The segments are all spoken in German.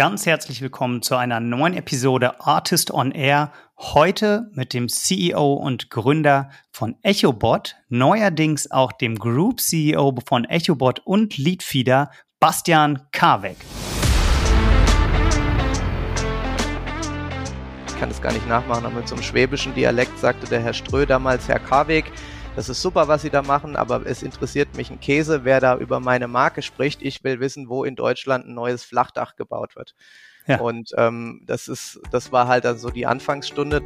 ganz herzlich willkommen zu einer neuen Episode Artist on Air. Heute mit dem CEO und Gründer von EchoBot, neuerdings auch dem Group CEO von EchoBot und Leadfeeder, Bastian Karweg. Ich kann es gar nicht nachmachen, aber mit so einem schwäbischen Dialekt sagte der Herr Strö damals, Herr Karweg, das ist super, was Sie da machen, aber es interessiert mich ein Käse, wer da über meine Marke spricht. Ich will wissen, wo in Deutschland ein neues Flachdach gebaut wird. Ja. Und ähm, das ist, das war halt dann so die Anfangsstunde.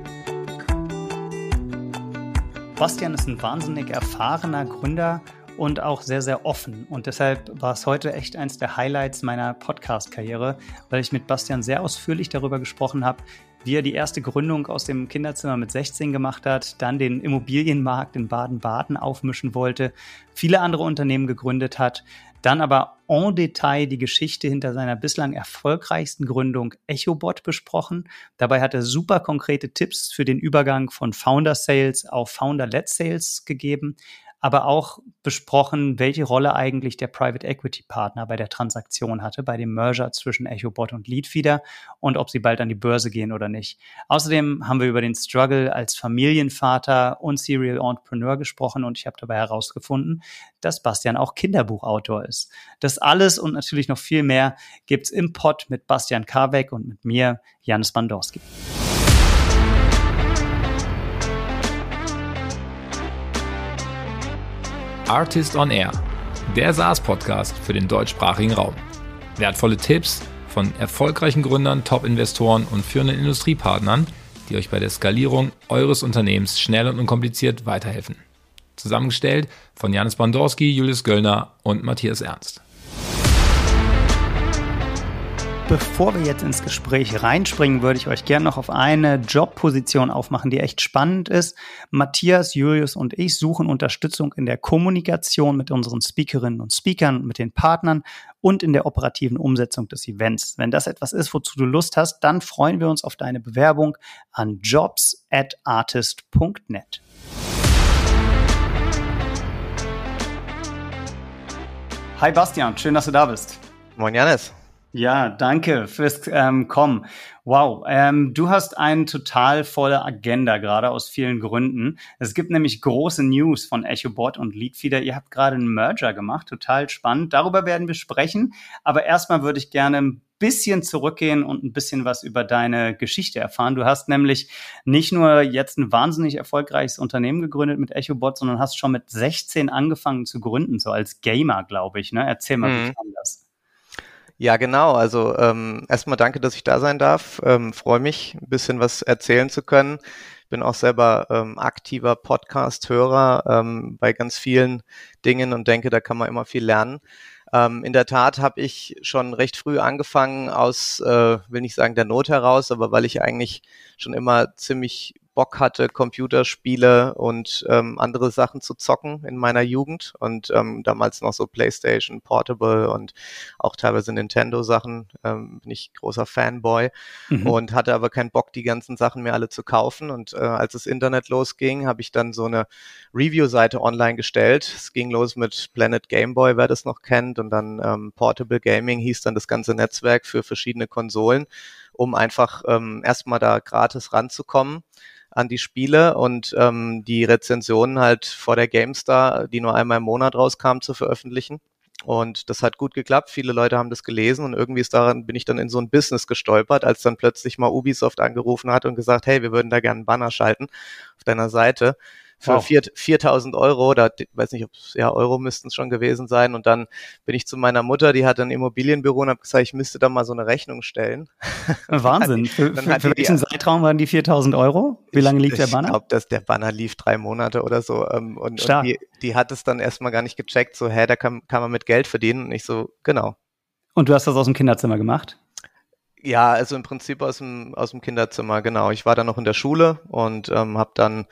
Bastian ist ein wahnsinnig erfahrener Gründer und auch sehr, sehr offen. Und deshalb war es heute echt eins der Highlights meiner Podcast-Karriere, weil ich mit Bastian sehr ausführlich darüber gesprochen habe, wie er die erste Gründung aus dem Kinderzimmer mit 16 gemacht hat, dann den Immobilienmarkt in Baden-Baden aufmischen wollte, viele andere Unternehmen gegründet hat, dann aber en Detail die Geschichte hinter seiner bislang erfolgreichsten Gründung EchoBot besprochen. Dabei hat er super konkrete Tipps für den Übergang von Founder Sales auf Founder-led Sales gegeben aber auch besprochen, welche Rolle eigentlich der Private Equity Partner bei der Transaktion hatte, bei dem Merger zwischen EchoBot und Leadfeeder und ob sie bald an die Börse gehen oder nicht. Außerdem haben wir über den Struggle als Familienvater und Serial Entrepreneur gesprochen und ich habe dabei herausgefunden, dass Bastian auch Kinderbuchautor ist. Das alles und natürlich noch viel mehr gibt's im Pod mit Bastian Karbeck und mit mir, Janis Bandorski. Artist on Air, der SaaS-Podcast für den deutschsprachigen Raum. Wertvolle Tipps von erfolgreichen Gründern, Top-Investoren und führenden Industriepartnern, die euch bei der Skalierung eures Unternehmens schnell und unkompliziert weiterhelfen. Zusammengestellt von Janis Bandorski, Julius Göllner und Matthias Ernst. Bevor wir jetzt ins Gespräch reinspringen, würde ich euch gerne noch auf eine Jobposition aufmachen, die echt spannend ist. Matthias, Julius und ich suchen Unterstützung in der Kommunikation mit unseren Speakerinnen und Speakern, mit den Partnern und in der operativen Umsetzung des Events. Wenn das etwas ist, wozu du Lust hast, dann freuen wir uns auf deine Bewerbung an jobs at artist.net. Hi Bastian, schön, dass du da bist. Moin Janis. Ja, danke fürs ähm, Kommen. Wow, ähm, du hast eine total volle Agenda gerade aus vielen Gründen. Es gibt nämlich große News von EchoBot und Leadfeeder. Ihr habt gerade einen Merger gemacht, total spannend. Darüber werden wir sprechen. Aber erstmal würde ich gerne ein bisschen zurückgehen und ein bisschen was über deine Geschichte erfahren. Du hast nämlich nicht nur jetzt ein wahnsinnig erfolgreiches Unternehmen gegründet mit EchoBot, sondern hast schon mit 16 angefangen zu gründen, so als Gamer, glaube ich. Ne? Erzähl mal, mhm. wie kam das? Ja, genau. Also ähm, erstmal danke, dass ich da sein darf. Ähm, Freue mich, ein bisschen was erzählen zu können. Bin auch selber ähm, aktiver Podcast-Hörer ähm, bei ganz vielen Dingen und denke, da kann man immer viel lernen. Ähm, in der Tat habe ich schon recht früh angefangen aus, äh, will nicht sagen der Not heraus, aber weil ich eigentlich schon immer ziemlich Bock hatte, Computerspiele und ähm, andere Sachen zu zocken in meiner Jugend und ähm, damals noch so PlayStation Portable und auch teilweise Nintendo Sachen, ähm, bin ich großer Fanboy mhm. und hatte aber keinen Bock, die ganzen Sachen mir alle zu kaufen und äh, als das Internet losging, habe ich dann so eine Review-Seite online gestellt. Es ging los mit Planet Gameboy, wer das noch kennt und dann ähm, Portable Gaming hieß dann das ganze Netzwerk für verschiedene Konsolen um einfach ähm, erstmal da gratis ranzukommen an die Spiele und ähm, die Rezensionen halt vor der GameStar, die nur einmal im Monat rauskam, zu veröffentlichen. Und das hat gut geklappt. Viele Leute haben das gelesen und irgendwie ist daran, bin ich dann in so ein Business gestolpert, als dann plötzlich mal Ubisoft angerufen hat und gesagt, hey, wir würden da gerne einen Banner schalten auf deiner Seite für wow. 4000 Euro, da weiß nicht, ob ja Euro müssten es schon gewesen sein. Und dann bin ich zu meiner Mutter, die hat ein Immobilienbüro und habe gesagt, ich müsste da mal so eine Rechnung stellen. Wahnsinn. für, für, für welchen Zeitraum waren die 4000 Euro? Wie lange lief der Banner? Ich glaube, dass der Banner lief drei Monate oder so. Ähm, und, Stark. und die, die hat es dann erstmal gar nicht gecheckt, so, hä, da kann, kann man mit Geld verdienen. Und ich so, genau. Und du hast das aus dem Kinderzimmer gemacht? Ja, also im Prinzip aus dem, aus dem Kinderzimmer, genau. Ich war dann noch in der Schule und ähm, habe dann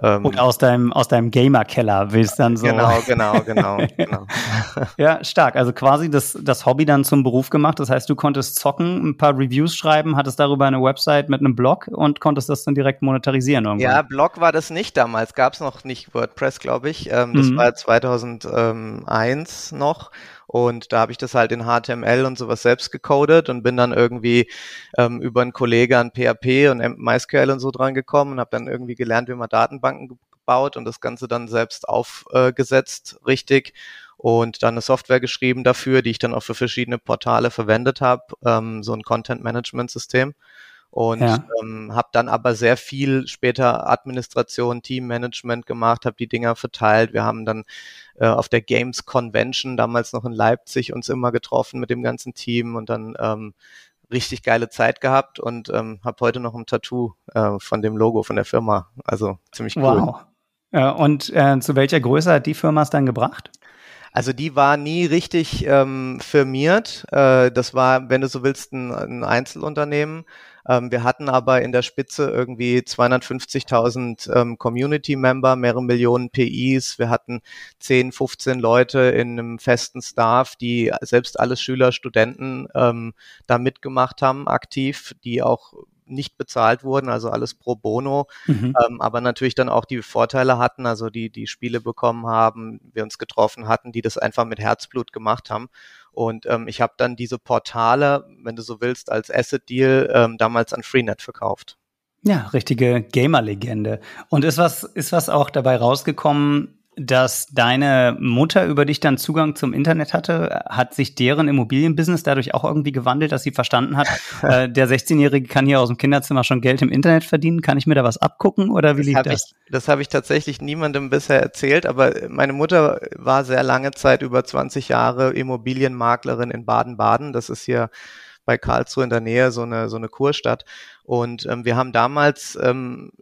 Ähm, und aus deinem, aus deinem Gamer-Keller willst dann so. Genau, genau, genau, genau. ja, stark. Also quasi das, das Hobby dann zum Beruf gemacht. Das heißt, du konntest zocken, ein paar Reviews schreiben, hattest darüber eine Website mit einem Blog und konntest das dann direkt monetarisieren irgendwann. Ja, Blog war das nicht damals. Gab es noch nicht WordPress, glaube ich. Ähm, das mhm. war 2001 noch. Und da habe ich das halt in HTML und sowas selbst gecodet und bin dann irgendwie ähm, über einen Kollege an PHP und MySQL und so dran gekommen und habe dann irgendwie gelernt, wie man Datenbanken gebaut und das Ganze dann selbst aufgesetzt, äh, richtig. Und dann eine Software geschrieben dafür, die ich dann auch für verschiedene Portale verwendet habe, ähm, so ein Content-Management-System und ja. ähm, habe dann aber sehr viel später Administration, Teammanagement gemacht, habe die Dinger verteilt. Wir haben dann äh, auf der Games Convention damals noch in Leipzig uns immer getroffen mit dem ganzen Team und dann ähm, richtig geile Zeit gehabt und ähm, habe heute noch ein Tattoo äh, von dem Logo von der Firma. Also ziemlich cool. Wow. Äh, und äh, zu welcher Größe hat die Firma es dann gebracht? Also die war nie richtig ähm, firmiert. Äh, das war, wenn du so willst, ein, ein Einzelunternehmen. Ähm, wir hatten aber in der Spitze irgendwie 250.000 ähm, Community-Member, mehrere Millionen PIs. Wir hatten 10, 15 Leute in einem festen Staff, die selbst alles Schüler, Studenten ähm, da mitgemacht haben, aktiv, die auch nicht bezahlt wurden, also alles pro bono, mhm. ähm, aber natürlich dann auch die Vorteile hatten, also die die Spiele bekommen haben, wir uns getroffen hatten, die das einfach mit Herzblut gemacht haben. Und ähm, ich habe dann diese Portale, wenn du so willst, als Asset-Deal ähm, damals an Freenet verkauft. Ja, richtige Gamer-Legende. Und ist was, ist was auch dabei rausgekommen, dass deine Mutter über dich dann Zugang zum Internet hatte? Hat sich deren Immobilienbusiness dadurch auch irgendwie gewandelt, dass sie verstanden hat, äh, der 16-Jährige kann hier aus dem Kinderzimmer schon Geld im Internet verdienen? Kann ich mir da was abgucken oder wie das lief das? Ich, das habe ich tatsächlich niemandem bisher erzählt, aber meine Mutter war sehr lange Zeit, über 20 Jahre Immobilienmaklerin in Baden-Baden. Das ist hier bei Karlsruhe in der Nähe so eine, so eine Kurstadt. Und ähm, wir haben damals ähm,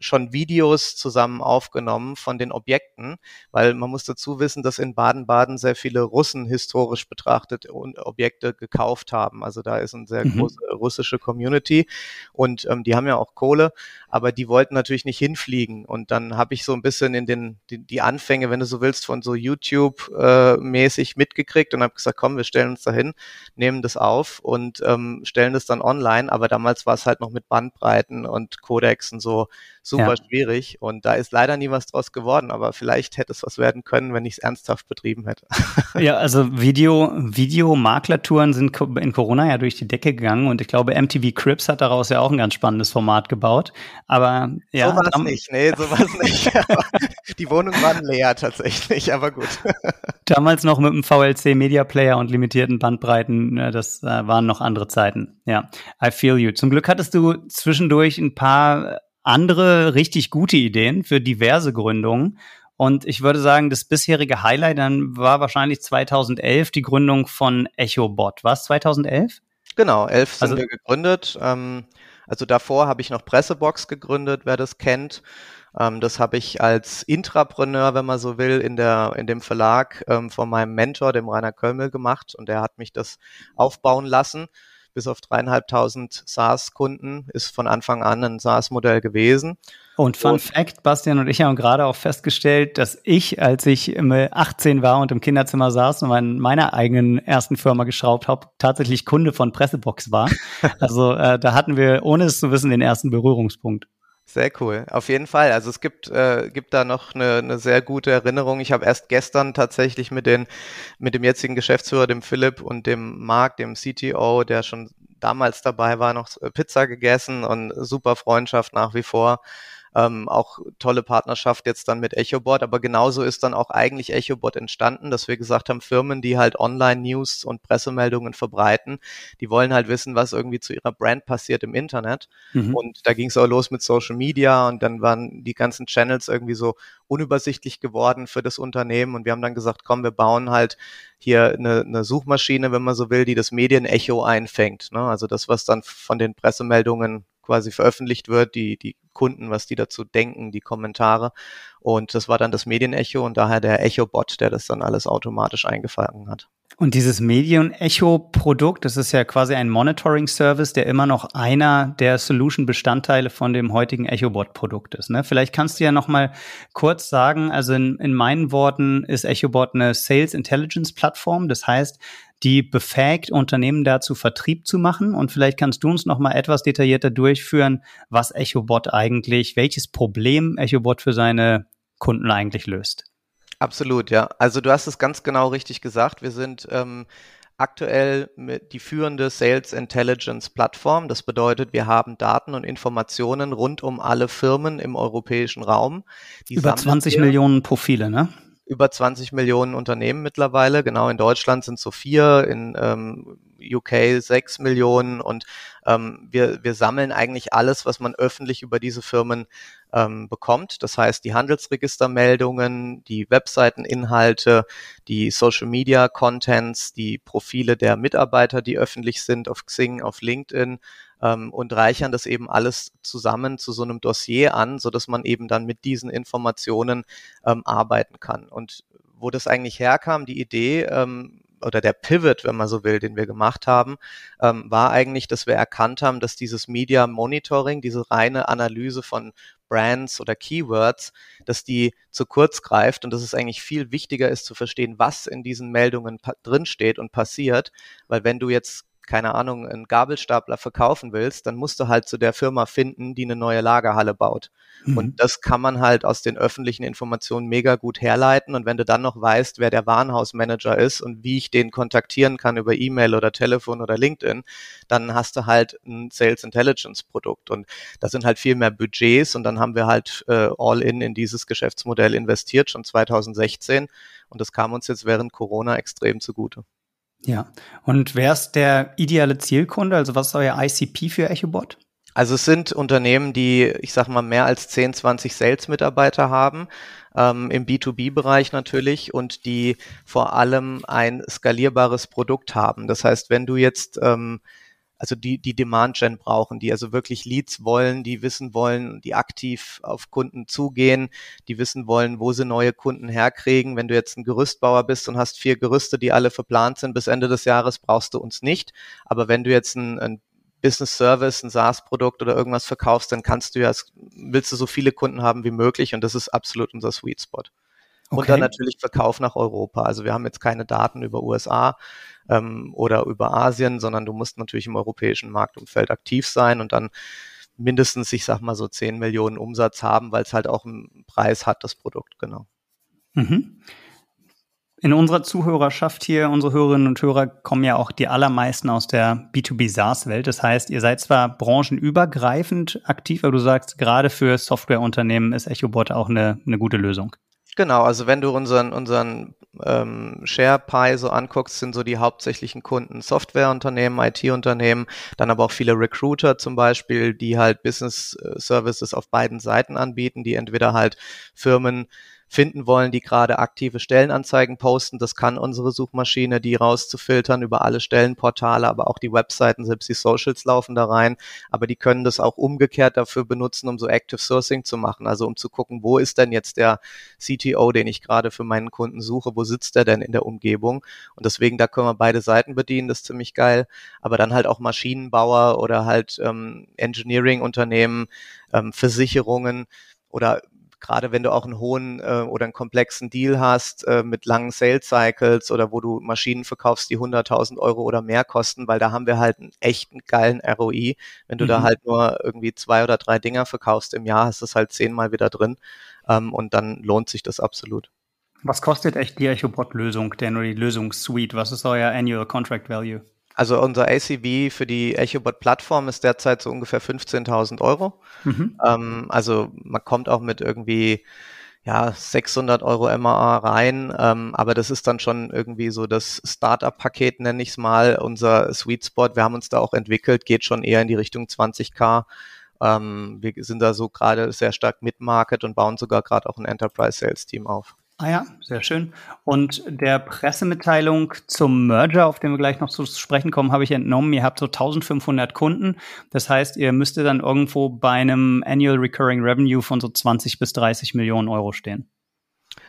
schon Videos zusammen aufgenommen von den Objekten, weil man muss dazu wissen, dass in Baden-Baden sehr viele Russen historisch betrachtet Objekte gekauft haben. Also da ist eine sehr mhm. große russische Community und ähm, die haben ja auch Kohle, aber die wollten natürlich nicht hinfliegen. Und dann habe ich so ein bisschen in den die, die Anfänge, wenn du so willst, von so YouTube äh, mäßig mitgekriegt und habe gesagt, komm, wir stellen uns dahin, nehmen das auf und ähm, stellen das dann online. Aber damals war es halt noch mit Bandbreiten und Codex und so super ja. schwierig. Und da ist leider nie was draus geworden, aber vielleicht hätte es was werden können, wenn ich es ernsthaft betrieben hätte. Ja, also Video, Videomaklertouren sind in Corona ja durch die Decke gegangen und ich glaube, MTV Crips hat daraus ja auch ein ganz spannendes Format gebaut. Aber ja. So war es nicht, nee, so war es nicht. die Wohnungen waren leer tatsächlich, aber gut. Damals noch mit dem VLC Media Player und limitierten Bandbreiten, ne, das äh, waren noch andere Zeiten. Ja, I feel you. Zum Glück hattest du zwischendurch ein paar andere richtig gute Ideen für diverse Gründungen. Und ich würde sagen, das bisherige Highlight dann war wahrscheinlich 2011 die Gründung von EchoBot. Was 2011? Genau, 11 sind also, wir gegründet. Ähm, also davor habe ich noch Pressebox gegründet, wer das kennt. Ähm, das habe ich als Intrapreneur, wenn man so will, in der in dem Verlag ähm, von meinem Mentor, dem Rainer Kölmel, gemacht und der hat mich das aufbauen lassen bis auf dreieinhalbtausend SaaS-Kunden, ist von Anfang an ein SaaS-Modell gewesen. Und Fun und, Fact, Bastian und ich haben gerade auch festgestellt, dass ich, als ich 18 war und im Kinderzimmer saß und in meiner eigenen ersten Firma geschraubt habe, tatsächlich Kunde von Pressebox war. Also äh, da hatten wir, ohne es zu wissen, den ersten Berührungspunkt. Sehr cool. Auf jeden Fall. Also es gibt, äh, gibt da noch eine, eine sehr gute Erinnerung. Ich habe erst gestern tatsächlich mit, den, mit dem jetzigen Geschäftsführer, dem Philipp und dem Marc, dem CTO, der schon damals dabei war, noch Pizza gegessen und super Freundschaft nach wie vor. Ähm, auch tolle Partnerschaft jetzt dann mit EchoBot, aber genauso ist dann auch eigentlich EchoBot entstanden, dass wir gesagt haben, Firmen, die halt Online-News und Pressemeldungen verbreiten, die wollen halt wissen, was irgendwie zu ihrer Brand passiert im Internet. Mhm. Und da ging es auch los mit Social Media und dann waren die ganzen Channels irgendwie so unübersichtlich geworden für das Unternehmen und wir haben dann gesagt, komm, wir bauen halt hier eine, eine Suchmaschine, wenn man so will, die das Medienecho einfängt. Ne? Also das, was dann von den Pressemeldungen quasi veröffentlicht wird, die, die Kunden, was die dazu denken, die Kommentare. Und das war dann das Medienecho und daher der Echo-Bot, der das dann alles automatisch eingefangen hat. Und dieses Medien-Echo-Produkt, das ist ja quasi ein Monitoring-Service, der immer noch einer der Solution-Bestandteile von dem heutigen EchoBot-Produkt ist. Ne? Vielleicht kannst du ja noch mal kurz sagen, also in, in meinen Worten ist EchoBot eine Sales Intelligence-Plattform. Das heißt, die befähigt Unternehmen dazu, Vertrieb zu machen. Und vielleicht kannst du uns noch mal etwas detaillierter durchführen, was EchoBot eigentlich, welches Problem EchoBot für seine Kunden eigentlich löst. Absolut, ja. Also du hast es ganz genau richtig gesagt. Wir sind ähm, aktuell mit die führende Sales Intelligence Plattform. Das bedeutet, wir haben Daten und Informationen rund um alle Firmen im europäischen Raum. Die Über 20 Millionen Profile, ne? Über 20 Millionen Unternehmen mittlerweile. Genau in Deutschland sind so vier, in ähm, UK sechs Millionen und ähm, wir, wir sammeln eigentlich alles, was man öffentlich über diese Firmen ähm, bekommt. Das heißt, die Handelsregistermeldungen, die Webseiteninhalte, die Social Media Contents, die Profile der Mitarbeiter, die öffentlich sind auf Xing, auf LinkedIn ähm, und reichern das eben alles zusammen zu so einem Dossier an, so dass man eben dann mit diesen Informationen ähm, arbeiten kann. Und wo das eigentlich herkam, die Idee, ähm, oder der Pivot, wenn man so will, den wir gemacht haben, ähm, war eigentlich, dass wir erkannt haben, dass dieses Media Monitoring, diese reine Analyse von Brands oder Keywords, dass die zu kurz greift und dass es eigentlich viel wichtiger ist zu verstehen, was in diesen Meldungen drinsteht und passiert, weil wenn du jetzt keine Ahnung, einen Gabelstapler verkaufen willst, dann musst du halt zu der Firma finden, die eine neue Lagerhalle baut. Mhm. Und das kann man halt aus den öffentlichen Informationen mega gut herleiten. Und wenn du dann noch weißt, wer der Warenhausmanager ist und wie ich den kontaktieren kann über E-Mail oder Telefon oder LinkedIn, dann hast du halt ein Sales Intelligence Produkt. Und da sind halt viel mehr Budgets und dann haben wir halt äh, all in in dieses Geschäftsmodell investiert, schon 2016. Und das kam uns jetzt während Corona extrem zugute. Ja. Und wer ist der ideale Zielkunde? Also was ist euer ICP für EchoBot? Also es sind Unternehmen, die, ich sag mal, mehr als 10, 20 Sales-Mitarbeiter haben, ähm, im B2B-Bereich natürlich, und die vor allem ein skalierbares Produkt haben. Das heißt, wenn du jetzt ähm, also die, die Demand Gen brauchen, die also wirklich Leads wollen, die wissen wollen, die aktiv auf Kunden zugehen, die wissen wollen, wo sie neue Kunden herkriegen. Wenn du jetzt ein Gerüstbauer bist und hast vier Gerüste, die alle verplant sind bis Ende des Jahres, brauchst du uns nicht. Aber wenn du jetzt ein, ein Business Service, ein SaaS-Produkt oder irgendwas verkaufst, dann kannst du ja, willst du so viele Kunden haben wie möglich und das ist absolut unser Sweet Spot. Okay. Und dann natürlich Verkauf nach Europa. Also wir haben jetzt keine Daten über USA ähm, oder über Asien, sondern du musst natürlich im europäischen Marktumfeld aktiv sein und dann mindestens, ich sag mal so 10 Millionen Umsatz haben, weil es halt auch einen Preis hat, das Produkt, genau. Mhm. In unserer Zuhörerschaft hier, unsere Hörerinnen und Hörer, kommen ja auch die allermeisten aus der B2B SaaS-Welt. Das heißt, ihr seid zwar branchenübergreifend aktiv, aber du sagst, gerade für Softwareunternehmen ist EchoBot auch eine, eine gute Lösung. Genau, also wenn du unseren, unseren ähm, SharePie so anguckst, sind so die hauptsächlichen Kunden Softwareunternehmen, IT-Unternehmen, dann aber auch viele Recruiter zum Beispiel, die halt Business äh, Services auf beiden Seiten anbieten, die entweder halt Firmen finden wollen, die gerade aktive Stellenanzeigen posten. Das kann unsere Suchmaschine, die rauszufiltern über alle Stellenportale, aber auch die Webseiten, selbst die Socials laufen da rein. Aber die können das auch umgekehrt dafür benutzen, um so Active Sourcing zu machen. Also um zu gucken, wo ist denn jetzt der CTO, den ich gerade für meinen Kunden suche, wo sitzt der denn in der Umgebung? Und deswegen, da können wir beide Seiten bedienen, das ist ziemlich geil. Aber dann halt auch Maschinenbauer oder halt ähm, Engineering-Unternehmen, ähm, Versicherungen oder gerade wenn du auch einen hohen äh, oder einen komplexen Deal hast äh, mit langen Sales Cycles oder wo du Maschinen verkaufst, die 100.000 Euro oder mehr kosten, weil da haben wir halt einen echten geilen ROI. Wenn du mhm. da halt nur irgendwie zwei oder drei Dinger verkaufst im Jahr, hast du es halt zehnmal wieder drin ähm, und dann lohnt sich das absolut. Was kostet echt die EchoBot-Lösung, denn oder die Lösungssuite? Was ist euer Annual Contract Value? Also unser ACV für die EchoBot-Plattform ist derzeit so ungefähr 15.000 Euro. Mhm. Ähm, also man kommt auch mit irgendwie ja, 600 Euro MAA rein, ähm, aber das ist dann schon irgendwie so das Startup-Paket, nenne ich es mal, unser Sweet Spot. Wir haben uns da auch entwickelt, geht schon eher in die Richtung 20k. Ähm, wir sind da so gerade sehr stark mit Market und bauen sogar gerade auch ein Enterprise Sales Team auf. Ah ja, sehr schön. Und der Pressemitteilung zum Merger, auf den wir gleich noch zu sprechen kommen, habe ich entnommen, ihr habt so 1500 Kunden. Das heißt, ihr müsstet dann irgendwo bei einem Annual Recurring Revenue von so 20 bis 30 Millionen Euro stehen.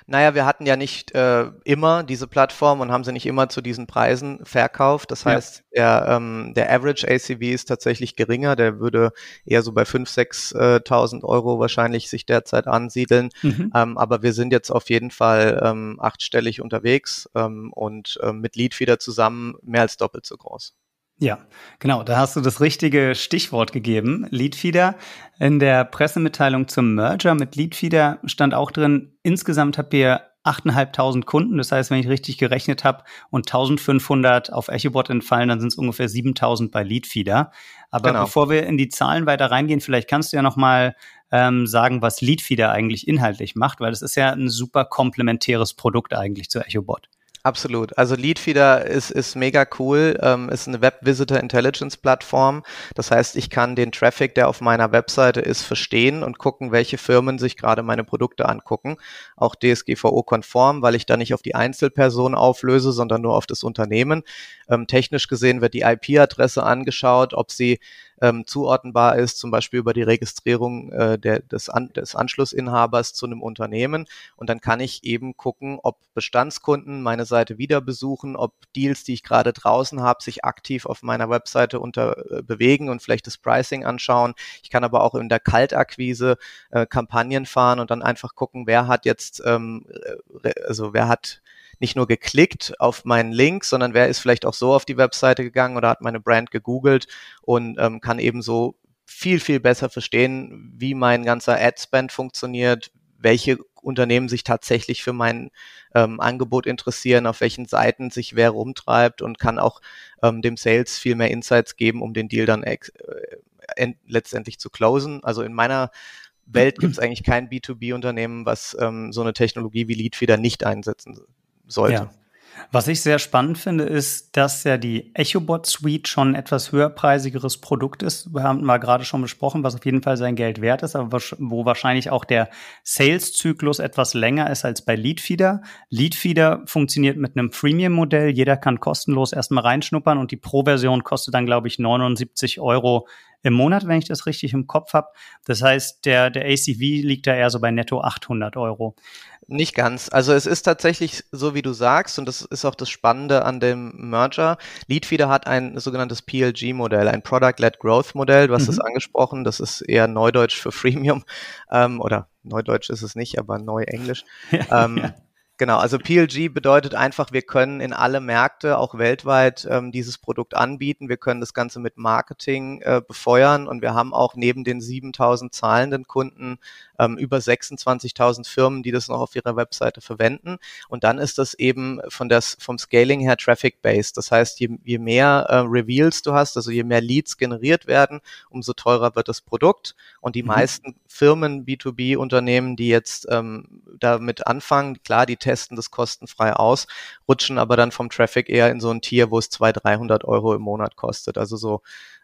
Naja, wir hatten ja nicht äh, immer diese Plattform und haben sie nicht immer zu diesen Preisen verkauft. Das heißt, ja. der, ähm, der Average ACV ist tatsächlich geringer. Der würde eher so bei 5.000, 6.000 Euro wahrscheinlich sich derzeit ansiedeln. Mhm. Ähm, aber wir sind jetzt auf jeden Fall ähm, achtstellig unterwegs ähm, und ähm, mit Leadfeeder zusammen mehr als doppelt so groß. Ja, genau. Da hast du das richtige Stichwort gegeben. Leadfeeder. In der Pressemitteilung zum Merger mit Leadfeeder stand auch drin, insgesamt habt ihr 8.500 Kunden. Das heißt, wenn ich richtig gerechnet habe und 1.500 auf EchoBot entfallen, dann sind es ungefähr 7.000 bei Leadfeeder. Aber genau. bevor wir in die Zahlen weiter reingehen, vielleicht kannst du ja noch mal ähm, sagen, was Leadfeeder eigentlich inhaltlich macht, weil das ist ja ein super komplementäres Produkt eigentlich zu EchoBot. Absolut. Also Leadfeeder ist, ist mega cool, ähm, ist eine Web Visitor Intelligence Plattform. Das heißt, ich kann den Traffic, der auf meiner Webseite ist, verstehen und gucken, welche Firmen sich gerade meine Produkte angucken. Auch DSGVO-konform, weil ich da nicht auf die Einzelperson auflöse, sondern nur auf das Unternehmen. Ähm, technisch gesehen wird die IP-Adresse angeschaut, ob sie ähm, zuordnenbar ist, zum Beispiel über die Registrierung äh, der, des, An des Anschlussinhabers zu einem Unternehmen. Und dann kann ich eben gucken, ob Bestandskunden meine Seite wieder besuchen, ob Deals, die ich gerade draußen habe, sich aktiv auf meiner Webseite unter äh, bewegen und vielleicht das Pricing anschauen. Ich kann aber auch in der Kaltakquise äh, Kampagnen fahren und dann einfach gucken, wer hat jetzt, ähm, also wer hat nicht nur geklickt auf meinen Link, sondern wer ist vielleicht auch so auf die Webseite gegangen oder hat meine Brand gegoogelt und ähm, kann eben so viel, viel besser verstehen, wie mein ganzer Ad-Spend funktioniert, welche Unternehmen sich tatsächlich für mein ähm, Angebot interessieren, auf welchen Seiten sich wer rumtreibt und kann auch ähm, dem Sales viel mehr Insights geben, um den Deal dann äh, letztendlich zu closen. Also in meiner Welt gibt es eigentlich kein B2B-Unternehmen, was ähm, so eine Technologie wie Leadfeeder nicht einsetzen sollte. Ja. Was ich sehr spannend finde, ist, dass ja die EchoBot Suite schon ein etwas höherpreisigeres Produkt ist. Wir haben mal gerade schon besprochen, was auf jeden Fall sein Geld wert ist, aber wo wahrscheinlich auch der Sales-Zyklus etwas länger ist als bei Leadfeeder. Leadfeeder funktioniert mit einem Freemium-Modell. Jeder kann kostenlos erstmal reinschnuppern und die Pro-Version kostet dann, glaube ich, 79 Euro im Monat, wenn ich das richtig im Kopf habe. Das heißt, der, der ACV liegt da eher so bei netto 800 Euro. Nicht ganz. Also es ist tatsächlich so, wie du sagst, und das ist auch das Spannende an dem Merger. Leadfeeder hat ein sogenanntes PLG-Modell, ein Product-Led Growth-Modell. Du hast mhm. es angesprochen. Das ist eher Neudeutsch für Freemium. Ähm, oder Neudeutsch ist es nicht, aber Neuenglisch. ähm, ja. Genau, also PLG bedeutet einfach, wir können in alle Märkte, auch weltweit, ähm, dieses Produkt anbieten. Wir können das Ganze mit Marketing äh, befeuern und wir haben auch neben den 7000 zahlenden Kunden ähm, über 26.000 Firmen, die das noch auf ihrer Webseite verwenden. Und dann ist das eben von der, vom Scaling her Traffic-based. Das heißt, je, je mehr äh, Reveals du hast, also je mehr Leads generiert werden, umso teurer wird das Produkt. Und die mhm. meisten Firmen, B2B-Unternehmen, die jetzt ähm, damit anfangen, klar, die testen das kostenfrei aus, rutschen aber dann vom Traffic eher in so ein Tier, wo es 200, 300 Euro im Monat kostet. Also so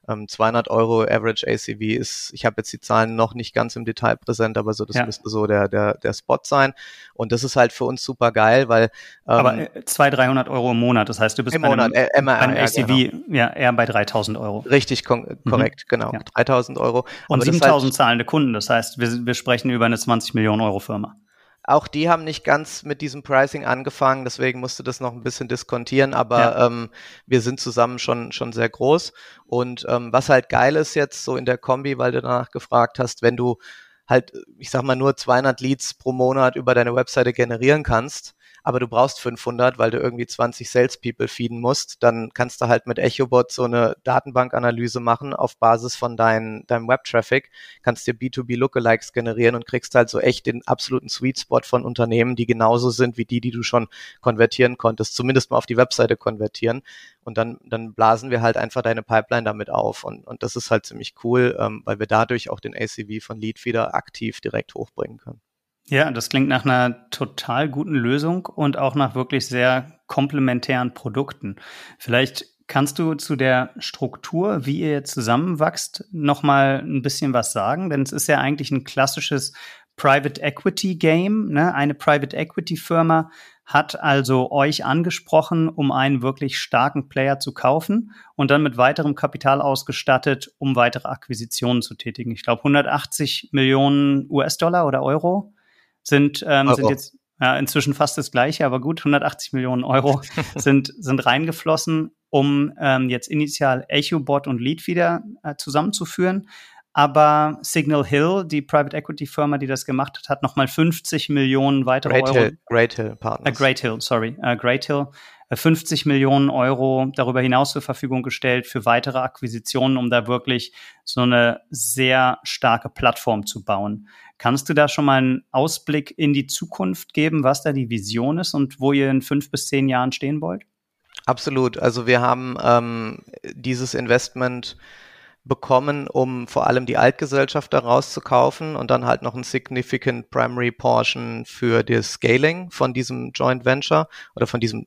ähm, 200 Euro Average ACV ist, ich habe jetzt die Zahlen noch nicht ganz im Detail präsent, aber so das ja. müsste so der, der, der Spot sein. Und das ist halt für uns super geil, weil. Ähm, aber 200, 300 Euro im Monat, das heißt, du bist im bei Monat, einem, äh, MR, bei einem ACV genau. ja, eher bei 3000 Euro. Richtig, mhm. korrekt, mhm. genau. Ja. 3000 Euro. Und 7000 halt, zahlende Kunden, das heißt, wir, wir sprechen über eine 20 Millionen Euro Firma. Auch die haben nicht ganz mit diesem Pricing angefangen, deswegen musste das noch ein bisschen diskontieren, aber ja. ähm, wir sind zusammen schon, schon sehr groß. Und ähm, was halt geil ist jetzt so in der Kombi, weil du danach gefragt hast, wenn du halt, ich sag mal, nur 200 Leads pro Monat über deine Webseite generieren kannst, aber du brauchst 500, weil du irgendwie 20 Salespeople feeden musst, dann kannst du halt mit EchoBot so eine Datenbankanalyse machen auf Basis von dein, deinem Web-Traffic, kannst dir B2B Lookalikes generieren und kriegst halt so echt den absoluten Sweet Spot von Unternehmen, die genauso sind wie die, die du schon konvertieren konntest, zumindest mal auf die Webseite konvertieren. Und dann, dann blasen wir halt einfach deine Pipeline damit auf. Und, und das ist halt ziemlich cool, ähm, weil wir dadurch auch den ACV von Leadfeeder aktiv direkt hochbringen können. Ja, das klingt nach einer total guten Lösung und auch nach wirklich sehr komplementären Produkten. Vielleicht kannst du zu der Struktur, wie ihr zusammenwachst, noch mal ein bisschen was sagen, denn es ist ja eigentlich ein klassisches Private Equity Game. Ne? Eine Private Equity Firma hat also euch angesprochen, um einen wirklich starken Player zu kaufen und dann mit weiterem Kapital ausgestattet, um weitere Akquisitionen zu tätigen. Ich glaube, 180 Millionen US-Dollar oder Euro sind, ähm, sind jetzt ja, inzwischen fast das gleiche, aber gut, 180 Millionen Euro sind, sind reingeflossen, um ähm, jetzt initial EchoBot und Lead wieder äh, zusammenzuführen. Aber Signal Hill, die Private Equity Firma, die das gemacht hat, hat nochmal 50 Millionen weitere Great Euro. Hill, Great Hill Partners. Äh, Great Hill, sorry. Äh, Great Hill. 50 äh, Millionen Euro darüber hinaus zur Verfügung gestellt für weitere Akquisitionen, um da wirklich so eine sehr starke Plattform zu bauen. Kannst du da schon mal einen Ausblick in die Zukunft geben, was da die Vision ist und wo ihr in fünf bis zehn Jahren stehen wollt? Absolut. Also wir haben ähm, dieses Investment bekommen, um vor allem die Altgesellschaft daraus zu kaufen und dann halt noch ein significant primary portion für das Scaling von diesem Joint Venture oder von diesem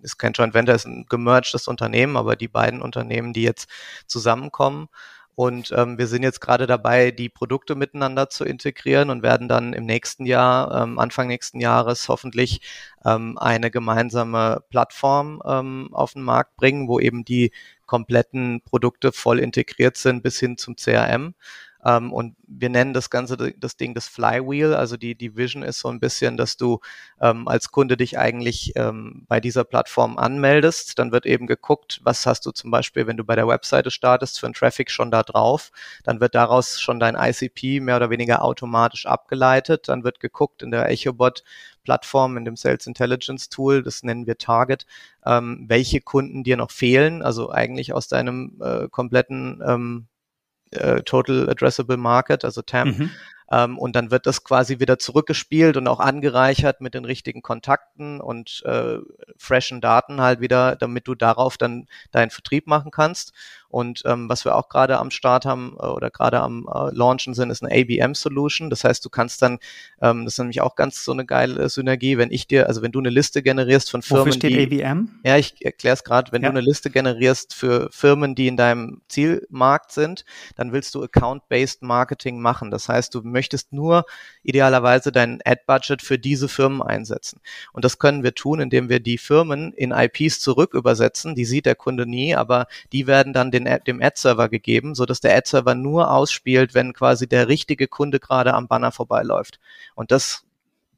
ist kein Joint Venture, ist ein gemergtes Unternehmen, aber die beiden Unternehmen, die jetzt zusammenkommen. Und ähm, wir sind jetzt gerade dabei, die Produkte miteinander zu integrieren und werden dann im nächsten Jahr, ähm, Anfang nächsten Jahres hoffentlich ähm, eine gemeinsame Plattform ähm, auf den Markt bringen, wo eben die kompletten Produkte voll integriert sind bis hin zum CRM. Ähm, und wir nennen das Ganze das Ding das Flywheel. Also die, die Vision ist so ein bisschen, dass du ähm, als Kunde dich eigentlich ähm, bei dieser Plattform anmeldest. Dann wird eben geguckt, was hast du zum Beispiel, wenn du bei der Webseite startest, für einen Traffic schon da drauf. Dann wird daraus schon dein ICP mehr oder weniger automatisch abgeleitet. Dann wird geguckt in der EchoBot Plattform, in dem Sales Intelligence Tool, das nennen wir Target, ähm, welche Kunden dir noch fehlen, also eigentlich aus deinem äh, kompletten ähm, äh, Total Addressable Market, also TAM. Mhm. Ähm, und dann wird das quasi wieder zurückgespielt und auch angereichert mit den richtigen Kontakten und äh, freshen Daten halt wieder, damit du darauf dann deinen Vertrieb machen kannst. Und ähm, was wir auch gerade am Start haben äh, oder gerade am äh, Launchen sind, ist eine ABM-Solution. Das heißt, du kannst dann, ähm, das ist nämlich auch ganz so eine geile Synergie, wenn ich dir, also wenn du eine Liste generierst von Firmen, Wofür steht die, ABM? Ja, ich erkläre es gerade. Wenn ja. du eine Liste generierst für Firmen, die in deinem Zielmarkt sind, dann willst du Account-Based Marketing machen. Das heißt, du möchtest nur idealerweise dein Ad-Budget für diese Firmen einsetzen. Und das können wir tun, indem wir die Firmen in IPs zurück übersetzen. Die sieht der Kunde nie, aber die werden dann den den, dem Ad-Server gegeben, so dass der Ad-Server nur ausspielt, wenn quasi der richtige Kunde gerade am Banner vorbeiläuft. Und das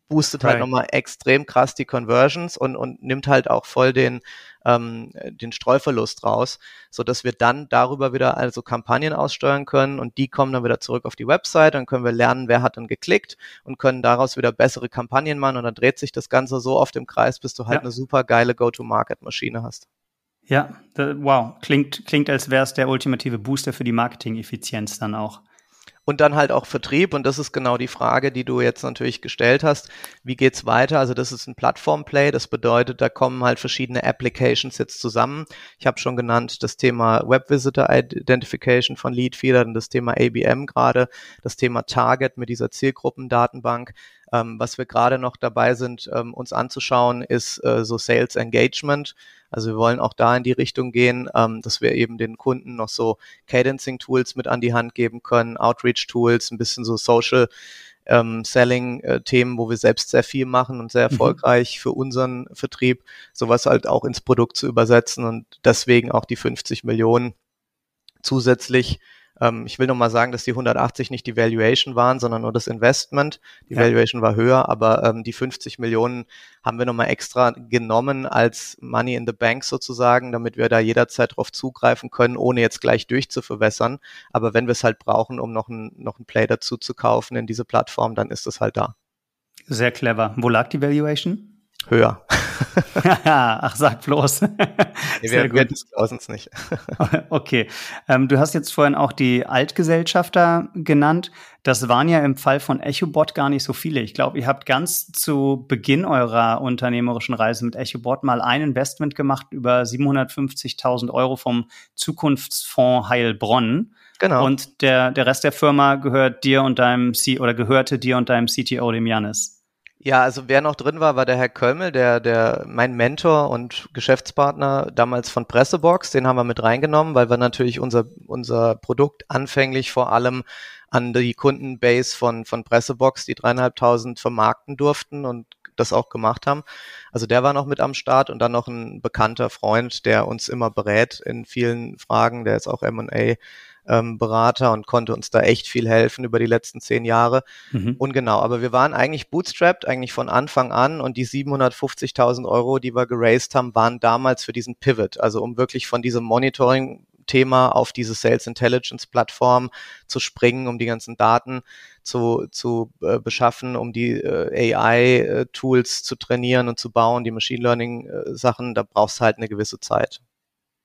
boostet halt right. nochmal extrem krass die Conversions und, und nimmt halt auch voll den, ähm, den Streuverlust raus, so dass wir dann darüber wieder also Kampagnen aussteuern können und die kommen dann wieder zurück auf die Website, dann können wir lernen, wer hat dann geklickt und können daraus wieder bessere Kampagnen machen und dann dreht sich das Ganze so oft im Kreis, bis du halt ja. eine super geile Go-to-Market-Maschine hast. Ja, wow, klingt, klingt, als wäre es der ultimative Booster für die Marketing-Effizienz dann auch. Und dann halt auch Vertrieb, und das ist genau die Frage, die du jetzt natürlich gestellt hast. Wie geht's weiter? Also das ist ein Plattform-Play, das bedeutet, da kommen halt verschiedene Applications jetzt zusammen. Ich habe schon genannt das Thema Web Visitor Identification von Leadfeeder, das Thema ABM gerade, das Thema Target mit dieser Zielgruppendatenbank. Ähm, was wir gerade noch dabei sind, ähm, uns anzuschauen, ist äh, so Sales Engagement. Also wir wollen auch da in die Richtung gehen, ähm, dass wir eben den Kunden noch so Cadencing-Tools mit an die Hand geben können, Outreach-Tools, ein bisschen so Social ähm, Selling-Themen, wo wir selbst sehr viel machen und sehr mhm. erfolgreich mhm. für unseren Vertrieb, sowas halt auch ins Produkt zu übersetzen und deswegen auch die 50 Millionen zusätzlich ähm, ich will nochmal sagen, dass die 180 nicht die Valuation waren, sondern nur das Investment. Die ja. Valuation war höher, aber ähm, die 50 Millionen haben wir nochmal extra genommen als Money in the Bank sozusagen, damit wir da jederzeit drauf zugreifen können, ohne jetzt gleich durchzuverwässern. Aber wenn wir es halt brauchen, um noch ein, noch ein Play dazu zu kaufen in diese Plattform, dann ist es halt da. Sehr clever. Wo lag die Valuation? Höher. Ach, sag bloß. nee, wir, wir disclosen es nicht. okay. Ähm, du hast jetzt vorhin auch die Altgesellschafter genannt. Das waren ja im Fall von EchoBot gar nicht so viele. Ich glaube, ihr habt ganz zu Beginn eurer unternehmerischen Reise mit EchoBot mal ein Investment gemacht über 750.000 Euro vom Zukunftsfonds Heilbronn. Genau. Und der, der Rest der Firma gehört dir und deinem C oder gehörte dir und deinem CTO, dem Janis. Ja, also wer noch drin war, war der Herr Kölmel, der, der, mein Mentor und Geschäftspartner damals von Pressebox. Den haben wir mit reingenommen, weil wir natürlich unser, unser Produkt anfänglich vor allem an die Kundenbase von, von Pressebox, die dreieinhalbtausend vermarkten durften und das auch gemacht haben. Also der war noch mit am Start und dann noch ein bekannter Freund, der uns immer berät in vielen Fragen. Der ist auch M&A ähm, Berater und konnte uns da echt viel helfen über die letzten zehn Jahre. Mhm. Und genau, aber wir waren eigentlich bootstrapped, eigentlich von Anfang an und die 750.000 Euro, die wir geraced haben, waren damals für diesen Pivot, also um wirklich von diesem Monitoring Thema auf diese Sales Intelligence Plattform zu springen, um die ganzen Daten zu, zu äh, beschaffen, um die äh, AI äh, zu trainieren und zu bauen, die Machine Learning äh, Sachen, da brauchst du halt eine gewisse Zeit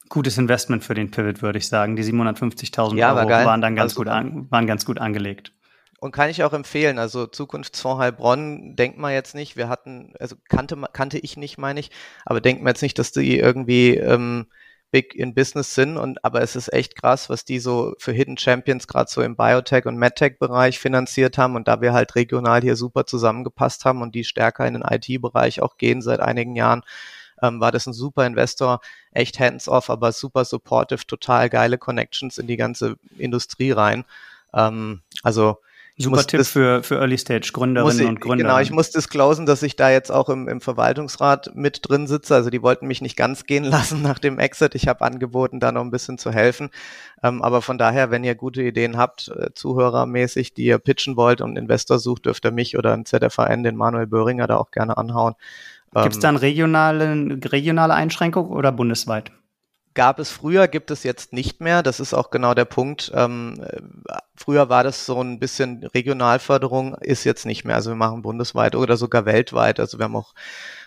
gutes Investment für den Pivot, würde ich sagen. Die 750.000 ja, Euro war waren dann ganz also, gut an, waren ganz gut angelegt. Und kann ich auch empfehlen. Also Zukunftsfonds Heilbronn, denkt man jetzt nicht. Wir hatten, also kannte, kannte ich nicht, meine ich, aber denkt man jetzt nicht, dass die irgendwie ähm, big in Business sind. Und aber es ist echt krass, was die so für Hidden Champions gerade so im Biotech und MedTech-Bereich finanziert haben. Und da wir halt regional hier super zusammengepasst haben und die stärker in den IT-Bereich auch gehen seit einigen Jahren, ähm, war das ein super Investor, echt hands-off, aber super supportive, total geile Connections in die ganze Industrie rein. Ähm, also Super Tipp das, für, für Early Stage Gründerinnen ich, und Gründer. Genau, ich muss disclosen, dass ich da jetzt auch im, im Verwaltungsrat mit drin sitze. Also die wollten mich nicht ganz gehen lassen nach dem Exit. Ich habe angeboten, da noch ein bisschen zu helfen. Ähm, aber von daher, wenn ihr gute Ideen habt, äh, zuhörermäßig, die ihr pitchen wollt und Investor sucht, dürft ihr mich oder ein ZFAN, den Manuel Böhringer, da auch gerne anhauen. Gibt es dann regionale, regionale Einschränkungen oder bundesweit? Gab es früher, gibt es jetzt nicht mehr. Das ist auch genau der Punkt. Ähm, früher war das so ein bisschen Regionalförderung, ist jetzt nicht mehr. Also wir machen bundesweit oder sogar weltweit. Also wir haben auch,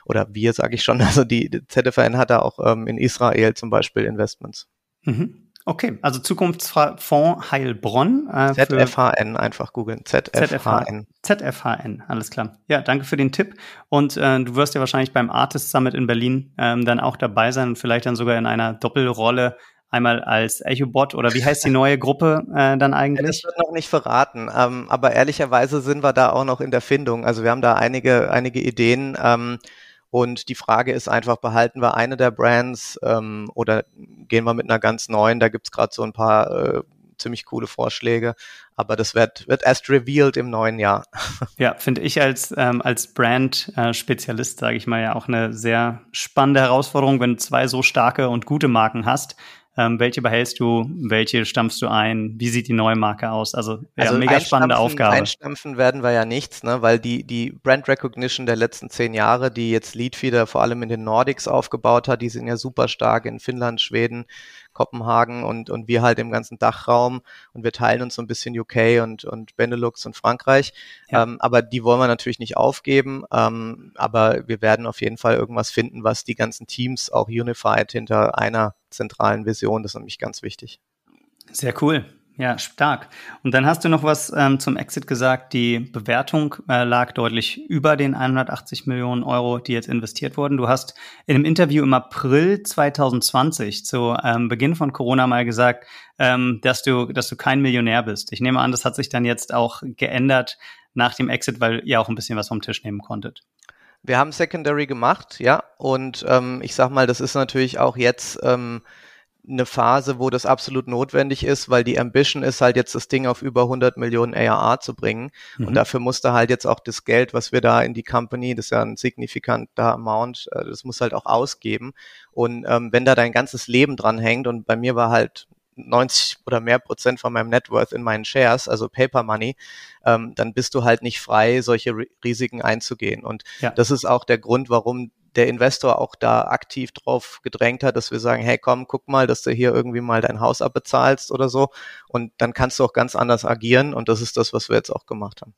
oder wir sage ich schon, also die, die ZFN hat da auch ähm, in Israel zum Beispiel Investments. Mhm. Okay, also Zukunftsfonds Heilbronn. Äh, ZFHN, einfach googeln. ZFHN. ZFHN, alles klar. Ja, danke für den Tipp. Und äh, du wirst ja wahrscheinlich beim Artist Summit in Berlin ähm, dann auch dabei sein und vielleicht dann sogar in einer Doppelrolle einmal als Echobot oder wie heißt die neue Gruppe äh, dann eigentlich? Das wird noch nicht verraten, ähm, aber ehrlicherweise sind wir da auch noch in der Findung. Also wir haben da einige, einige Ideen. Ähm, und die Frage ist einfach, behalten wir eine der Brands ähm, oder gehen wir mit einer ganz neuen? Da gibt's gerade so ein paar äh, ziemlich coole Vorschläge, aber das wird, wird erst revealed im neuen Jahr. Ja, finde ich als, ähm, als Brand-Spezialist, sage ich mal, ja auch eine sehr spannende Herausforderung, wenn du zwei so starke und gute Marken hast, ähm, welche behältst du? Welche stampfst du ein? Wie sieht die neue Marke aus? Also, ja, also mega spannende Aufgabe. Einstampfen werden wir ja nichts, ne? weil die, die Brand Recognition der letzten zehn Jahre, die jetzt Leadfeeder vor allem in den Nordics aufgebaut hat, die sind ja super stark in Finnland, Schweden, Kopenhagen und, und wir halt im ganzen Dachraum und wir teilen uns so ein bisschen UK und, und Benelux und Frankreich. Ja. Ähm, aber die wollen wir natürlich nicht aufgeben. Ähm, aber wir werden auf jeden Fall irgendwas finden, was die ganzen Teams auch unified hinter einer zentralen Vision. Das ist nämlich ganz wichtig. Sehr cool. Ja, stark. Und dann hast du noch was ähm, zum Exit gesagt. Die Bewertung äh, lag deutlich über den 180 Millionen Euro, die jetzt investiert wurden. Du hast in einem Interview im April 2020 zu ähm, Beginn von Corona mal gesagt, ähm, dass du, dass du kein Millionär bist. Ich nehme an, das hat sich dann jetzt auch geändert nach dem Exit, weil ihr auch ein bisschen was vom Tisch nehmen konntet. Wir haben Secondary gemacht, ja. Und ähm, ich sag mal, das ist natürlich auch jetzt ähm, eine Phase, wo das absolut notwendig ist, weil die Ambition ist halt jetzt das Ding auf über 100 Millionen ARR zu bringen. Mhm. Und dafür musste halt jetzt auch das Geld, was wir da in die Company, das ist ja ein signifikanter Amount, äh, das muss halt auch ausgeben. Und ähm, wenn da dein ganzes Leben dran hängt und bei mir war halt 90 oder mehr Prozent von meinem Net Worth in meinen Shares, also Paper Money, ähm, dann bist du halt nicht frei, solche Risiken einzugehen. Und ja. das ist auch der Grund, warum der Investor auch da aktiv drauf gedrängt hat, dass wir sagen, hey komm, guck mal, dass du hier irgendwie mal dein Haus abbezahlst oder so. Und dann kannst du auch ganz anders agieren. Und das ist das, was wir jetzt auch gemacht haben.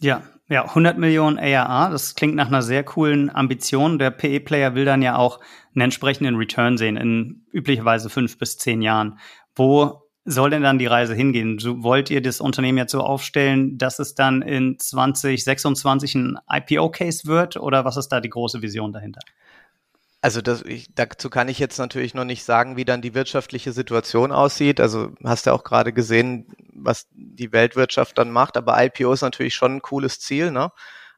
Ja, ja, 100 Millionen ARA, das klingt nach einer sehr coolen Ambition. Der PE-Player will dann ja auch einen entsprechenden Return sehen in üblicherweise fünf bis zehn Jahren. Wo soll denn dann die Reise hingehen? Wollt ihr das Unternehmen jetzt so aufstellen, dass es dann in 2026 ein IPO-Case wird oder was ist da die große Vision dahinter? Also das, ich, dazu kann ich jetzt natürlich noch nicht sagen, wie dann die wirtschaftliche Situation aussieht. Also hast du auch gerade gesehen, was die Weltwirtschaft dann macht. Aber IPO ist natürlich schon ein cooles Ziel. Ne?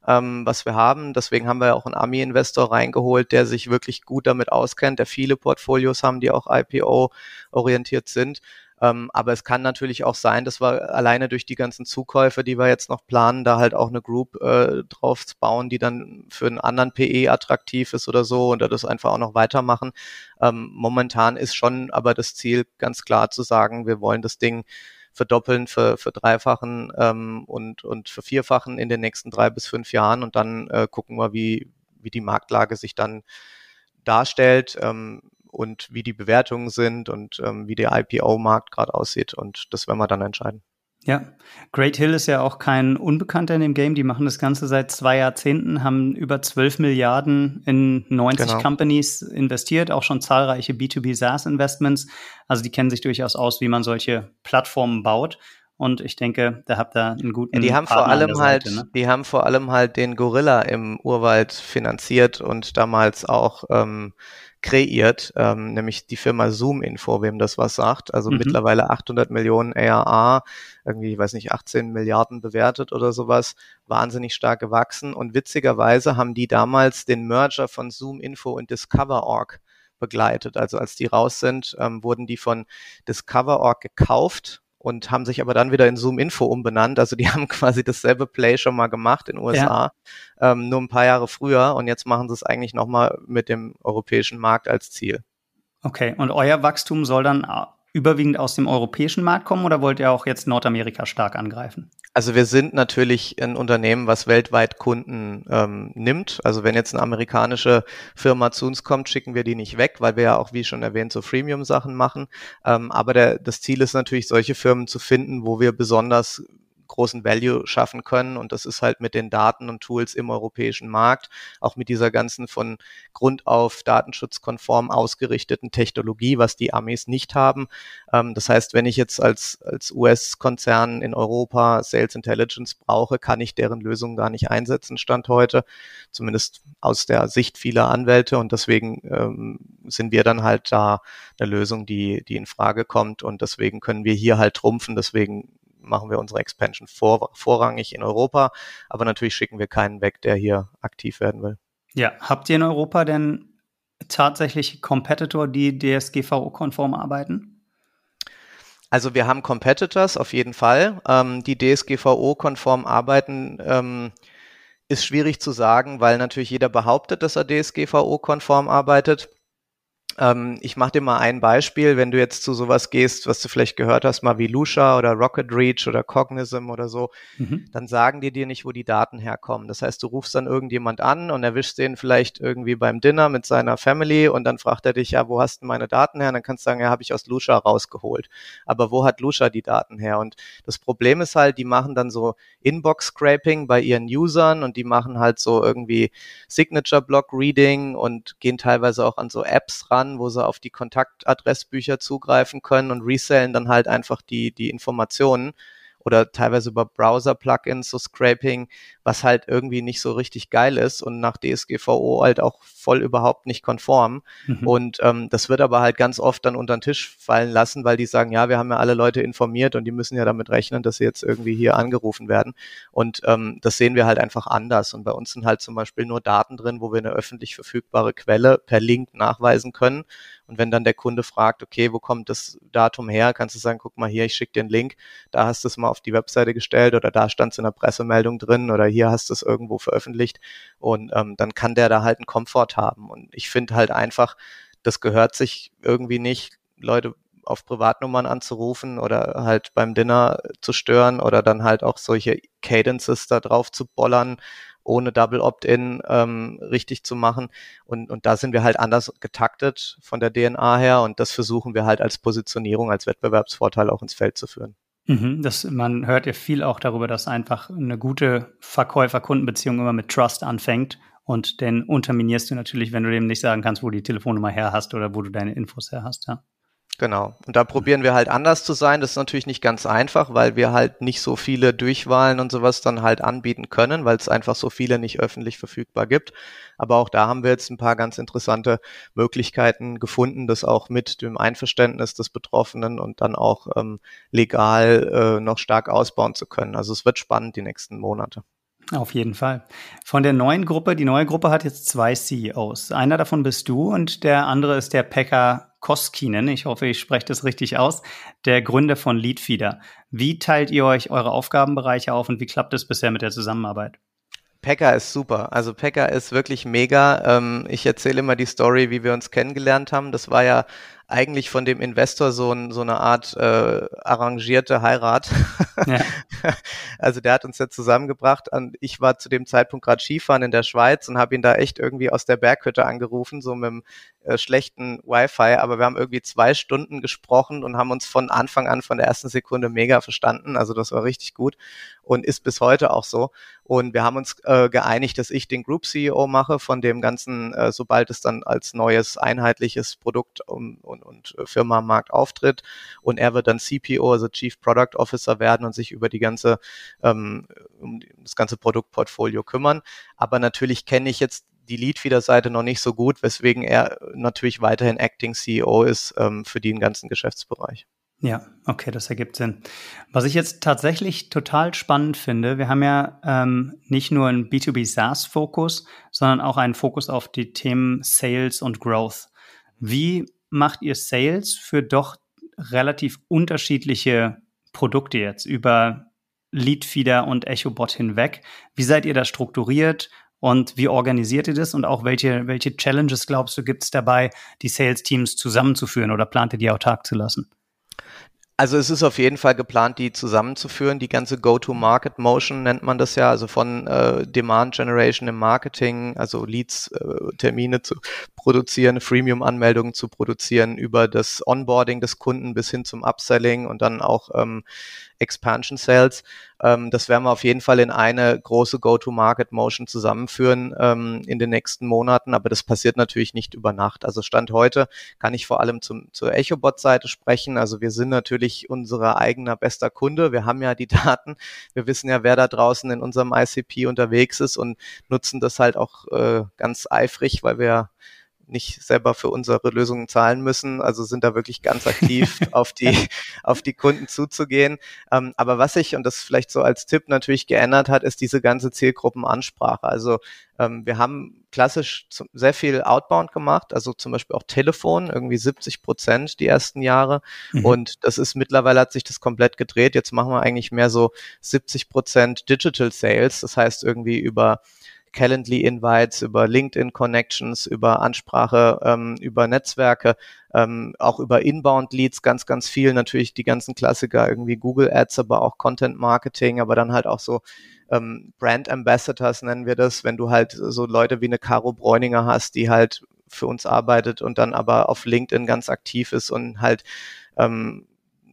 ähm, was wir haben. Deswegen haben wir auch einen Ami-Investor reingeholt, der sich wirklich gut damit auskennt, der viele Portfolios haben, die auch IPO-orientiert sind. Ähm, aber es kann natürlich auch sein, dass wir alleine durch die ganzen Zukäufe, die wir jetzt noch planen, da halt auch eine Group äh, drauf bauen, die dann für einen anderen PE attraktiv ist oder so und das einfach auch noch weitermachen. Ähm, momentan ist schon aber das Ziel ganz klar zu sagen, wir wollen das Ding verdoppeln, für, für dreifachen ähm, und, und für vierfachen in den nächsten drei bis fünf Jahren und dann äh, gucken wir, wie, wie die Marktlage sich dann darstellt. Ähm, und wie die Bewertungen sind und ähm, wie der IPO-Markt gerade aussieht. Und das werden wir dann entscheiden. Ja, Great Hill ist ja auch kein Unbekannter in dem Game. Die machen das Ganze seit zwei Jahrzehnten, haben über 12 Milliarden in 90 genau. Companies investiert, auch schon zahlreiche B2B SaaS Investments. Also die kennen sich durchaus aus, wie man solche Plattformen baut. Und ich denke, da habt ihr einen guten. Ja, die haben Partner vor allem halt, Seite, ne? die haben vor allem halt den Gorilla im Urwald finanziert und damals auch ähm, kreiert, ähm, nämlich die Firma Zoom Info, wem das was sagt. Also mhm. mittlerweile 800 Millionen ARA, irgendwie, ich weiß nicht, 18 Milliarden bewertet oder sowas, wahnsinnig stark gewachsen. Und witzigerweise haben die damals den Merger von Zoom Info und Discover.org begleitet. Also als die raus sind, ähm, wurden die von Discover.org gekauft und haben sich aber dann wieder in Zoom Info umbenannt. Also die haben quasi dasselbe Play schon mal gemacht in den USA, ja. ähm, nur ein paar Jahre früher und jetzt machen sie es eigentlich nochmal mit dem europäischen Markt als Ziel. Okay, und euer Wachstum soll dann überwiegend aus dem europäischen Markt kommen oder wollt ihr auch jetzt Nordamerika stark angreifen? Also wir sind natürlich ein Unternehmen, was weltweit Kunden ähm, nimmt. Also wenn jetzt eine amerikanische Firma zu uns kommt, schicken wir die nicht weg, weil wir ja auch, wie schon erwähnt, so Freemium-Sachen machen. Ähm, aber der, das Ziel ist natürlich, solche Firmen zu finden, wo wir besonders großen Value schaffen können. Und das ist halt mit den Daten und Tools im europäischen Markt, auch mit dieser ganzen von Grund auf datenschutzkonform ausgerichteten Technologie, was die Amis nicht haben. Ähm, das heißt, wenn ich jetzt als, als US-Konzern in Europa Sales Intelligence brauche, kann ich deren Lösung gar nicht einsetzen, Stand heute, zumindest aus der Sicht vieler Anwälte. Und deswegen ähm, sind wir dann halt da eine Lösung, die, die in Frage kommt. Und deswegen können wir hier halt trumpfen. Deswegen machen wir unsere Expansion vor, vorrangig in Europa, aber natürlich schicken wir keinen weg, der hier aktiv werden will. Ja, habt ihr in Europa denn tatsächlich Competitor, die DSGVO-konform arbeiten? Also wir haben Competitors auf jeden Fall, ähm, die DSGVO-konform arbeiten. Ähm, ist schwierig zu sagen, weil natürlich jeder behauptet, dass er DSGVO-konform arbeitet. Ähm, ich mache dir mal ein Beispiel, wenn du jetzt zu sowas gehst, was du vielleicht gehört hast, mal wie Lucia oder Rocket Reach oder Cognism oder so, mhm. dann sagen die dir nicht, wo die Daten herkommen. Das heißt, du rufst dann irgendjemand an und erwischst den vielleicht irgendwie beim Dinner mit seiner Family und dann fragt er dich, ja, wo hast du meine Daten her? Und dann kannst du sagen, ja, habe ich aus Lucia rausgeholt. Aber wo hat Lucia die Daten her? Und das Problem ist halt, die machen dann so Inbox-Scraping bei ihren Usern und die machen halt so irgendwie Signature-Block-Reading und gehen teilweise auch an so Apps ran, an, wo sie auf die Kontaktadressbücher zugreifen können und resellen dann halt einfach die, die Informationen oder teilweise über Browser-Plugins, so Scraping, was halt irgendwie nicht so richtig geil ist und nach DSGVO halt auch voll überhaupt nicht konform. Mhm. Und ähm, das wird aber halt ganz oft dann unter den Tisch fallen lassen, weil die sagen, ja, wir haben ja alle Leute informiert und die müssen ja damit rechnen, dass sie jetzt irgendwie hier angerufen werden. Und ähm, das sehen wir halt einfach anders. Und bei uns sind halt zum Beispiel nur Daten drin, wo wir eine öffentlich verfügbare Quelle per Link nachweisen können. Und wenn dann der Kunde fragt, okay, wo kommt das Datum her, kannst du sagen, guck mal hier, ich schicke dir einen Link, da hast du es mal auf die Webseite gestellt oder da stand es in der Pressemeldung drin oder hier hast du es irgendwo veröffentlicht. Und ähm, dann kann der da halt einen Komfort haben. Und ich finde halt einfach, das gehört sich irgendwie nicht, Leute auf Privatnummern anzurufen oder halt beim Dinner zu stören oder dann halt auch solche Cadences da drauf zu bollern, ohne Double Opt-in ähm, richtig zu machen. Und, und da sind wir halt anders getaktet von der DNA her und das versuchen wir halt als Positionierung, als Wettbewerbsvorteil auch ins Feld zu führen. Mhm, das, man hört ja viel auch darüber, dass einfach eine gute Verkäufer-Kundenbeziehung immer mit Trust anfängt. Und den unterminierst du natürlich, wenn du dem nicht sagen kannst, wo die Telefonnummer her hast oder wo du deine Infos her hast, ja. Genau. Und da probieren wir halt anders zu sein. Das ist natürlich nicht ganz einfach, weil wir halt nicht so viele Durchwahlen und sowas dann halt anbieten können, weil es einfach so viele nicht öffentlich verfügbar gibt. Aber auch da haben wir jetzt ein paar ganz interessante Möglichkeiten gefunden, das auch mit dem Einverständnis des Betroffenen und dann auch ähm, legal äh, noch stark ausbauen zu können. Also es wird spannend die nächsten Monate. Auf jeden Fall. Von der neuen Gruppe, die neue Gruppe hat jetzt zwei CEOs. Einer davon bist du und der andere ist der Pekka Koskinen. Ich hoffe, ich spreche das richtig aus. Der Gründer von Leadfeeder. Wie teilt ihr euch eure Aufgabenbereiche auf und wie klappt es bisher mit der Zusammenarbeit? Pekka ist super. Also Pekka ist wirklich mega. Ähm, ich erzähle immer die Story, wie wir uns kennengelernt haben. Das war ja eigentlich von dem Investor so, ein, so eine Art äh, arrangierte Heirat. Ja. Also der hat uns ja zusammengebracht. Und ich war zu dem Zeitpunkt gerade Skifahren in der Schweiz und habe ihn da echt irgendwie aus der Berghütte angerufen, so mit dem äh, schlechten Wi-Fi. Aber wir haben irgendwie zwei Stunden gesprochen und haben uns von Anfang an, von der ersten Sekunde mega verstanden. Also das war richtig gut und ist bis heute auch so. Und wir haben uns äh, geeinigt, dass ich den Group CEO mache von dem ganzen, äh, sobald es dann als neues einheitliches Produkt um, und, und Firma am Markt auftritt. Und er wird dann CPO, also Chief Product Officer werden und sich über die ganze, ähm, das ganze Produktportfolio kümmern. Aber natürlich kenne ich jetzt die Leadfeeder-Seite noch nicht so gut, weswegen er natürlich weiterhin Acting CEO ist ähm, für den ganzen Geschäftsbereich. Ja, okay, das ergibt Sinn. Was ich jetzt tatsächlich total spannend finde, wir haben ja ähm, nicht nur einen B2B SaaS-Fokus, sondern auch einen Fokus auf die Themen Sales und Growth. Wie macht ihr Sales für doch relativ unterschiedliche Produkte jetzt über Leadfeeder und EchoBot hinweg? Wie seid ihr da strukturiert? Und wie organisiert ihr das? Und auch welche, welche Challenges glaubst du, gibt es dabei, die Sales-Teams zusammenzuführen oder plant ihr die autark zu lassen? Also es ist auf jeden Fall geplant, die zusammenzuführen. Die ganze Go-to-Market-Motion nennt man das ja, also von äh, Demand Generation im Marketing, also Leads, äh, Termine zu produzieren, Freemium-Anmeldungen zu produzieren, über das Onboarding des Kunden bis hin zum Upselling und dann auch ähm, Expansion Sales. Ähm, das werden wir auf jeden Fall in eine große Go-to-Market-Motion zusammenführen ähm, in den nächsten Monaten, aber das passiert natürlich nicht über Nacht. Also Stand heute kann ich vor allem zum, zur EchoBot-Seite sprechen. Also wir sind natürlich unser eigener bester Kunde. Wir haben ja die Daten. Wir wissen ja, wer da draußen in unserem ICP unterwegs ist und nutzen das halt auch äh, ganz eifrig, weil wir nicht selber für unsere Lösungen zahlen müssen. Also sind da wirklich ganz aktiv auf die, auf die Kunden zuzugehen. Ähm, aber was sich, und das vielleicht so als Tipp natürlich geändert hat, ist diese ganze Zielgruppenansprache. Also ähm, wir haben klassisch sehr viel Outbound gemacht, also zum Beispiel auch Telefon, irgendwie 70 Prozent die ersten Jahre. Mhm. Und das ist mittlerweile hat sich das komplett gedreht. Jetzt machen wir eigentlich mehr so 70 Prozent Digital Sales. Das heißt irgendwie über Calendly-Invites, über LinkedIn-Connections, über Ansprache, ähm, über Netzwerke, ähm, auch über Inbound-Leads ganz, ganz viel. Natürlich die ganzen Klassiker, irgendwie Google Ads, aber auch Content-Marketing, aber dann halt auch so ähm, Brand Ambassadors nennen wir das, wenn du halt so Leute wie eine Caro Bräuninger hast, die halt für uns arbeitet und dann aber auf LinkedIn ganz aktiv ist und halt ähm,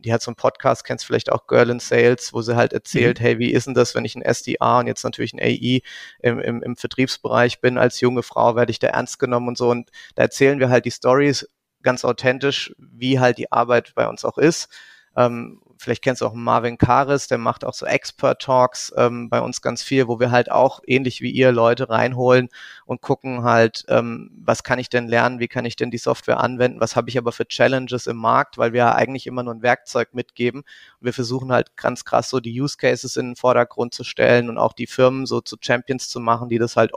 die hat so einen Podcast, kennst vielleicht auch Girl in Sales, wo sie halt erzählt, mhm. hey, wie ist denn das, wenn ich ein SDA und jetzt natürlich ein AI im, im, im Vertriebsbereich bin, als junge Frau werde ich da ernst genommen und so. Und da erzählen wir halt die Stories ganz authentisch, wie halt die Arbeit bei uns auch ist. Ähm, vielleicht kennst du auch Marvin Karis, der macht auch so Expert Talks ähm, bei uns ganz viel, wo wir halt auch ähnlich wie ihr Leute reinholen und gucken halt, ähm, was kann ich denn lernen, wie kann ich denn die Software anwenden, was habe ich aber für Challenges im Markt, weil wir ja eigentlich immer nur ein Werkzeug mitgeben. Wir versuchen halt ganz krass so die Use Cases in den Vordergrund zu stellen und auch die Firmen so zu Champions zu machen, die das halt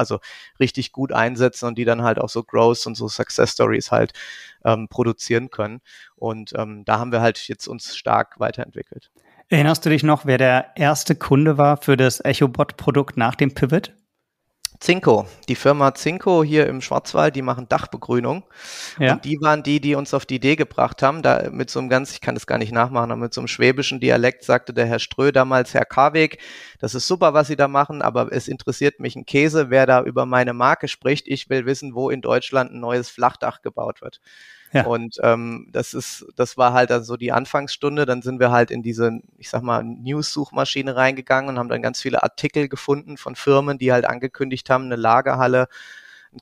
also richtig gut einsetzen und die dann halt auch so Growth und so Success Stories halt ähm, produzieren können. Und ähm, da haben wir halt jetzt uns stark weiterentwickelt. Erinnerst du dich noch, wer der erste Kunde war für das EchoBot-Produkt nach dem Pivot? Zinko, die Firma Zinko hier im Schwarzwald, die machen Dachbegrünung. Ja. Und die waren die, die uns auf die Idee gebracht haben, da mit so einem ganz, ich kann das gar nicht nachmachen, aber mit so einem schwäbischen Dialekt sagte der Herr Strö damals, Herr Karweg, das ist super, was Sie da machen, aber es interessiert mich ein Käse, wer da über meine Marke spricht. Ich will wissen, wo in Deutschland ein neues Flachdach gebaut wird. Ja. Und ähm, das ist, das war halt dann so die Anfangsstunde. Dann sind wir halt in diese, ich sag mal, News-Suchmaschine reingegangen und haben dann ganz viele Artikel gefunden von Firmen, die halt angekündigt haben, eine Lagerhalle,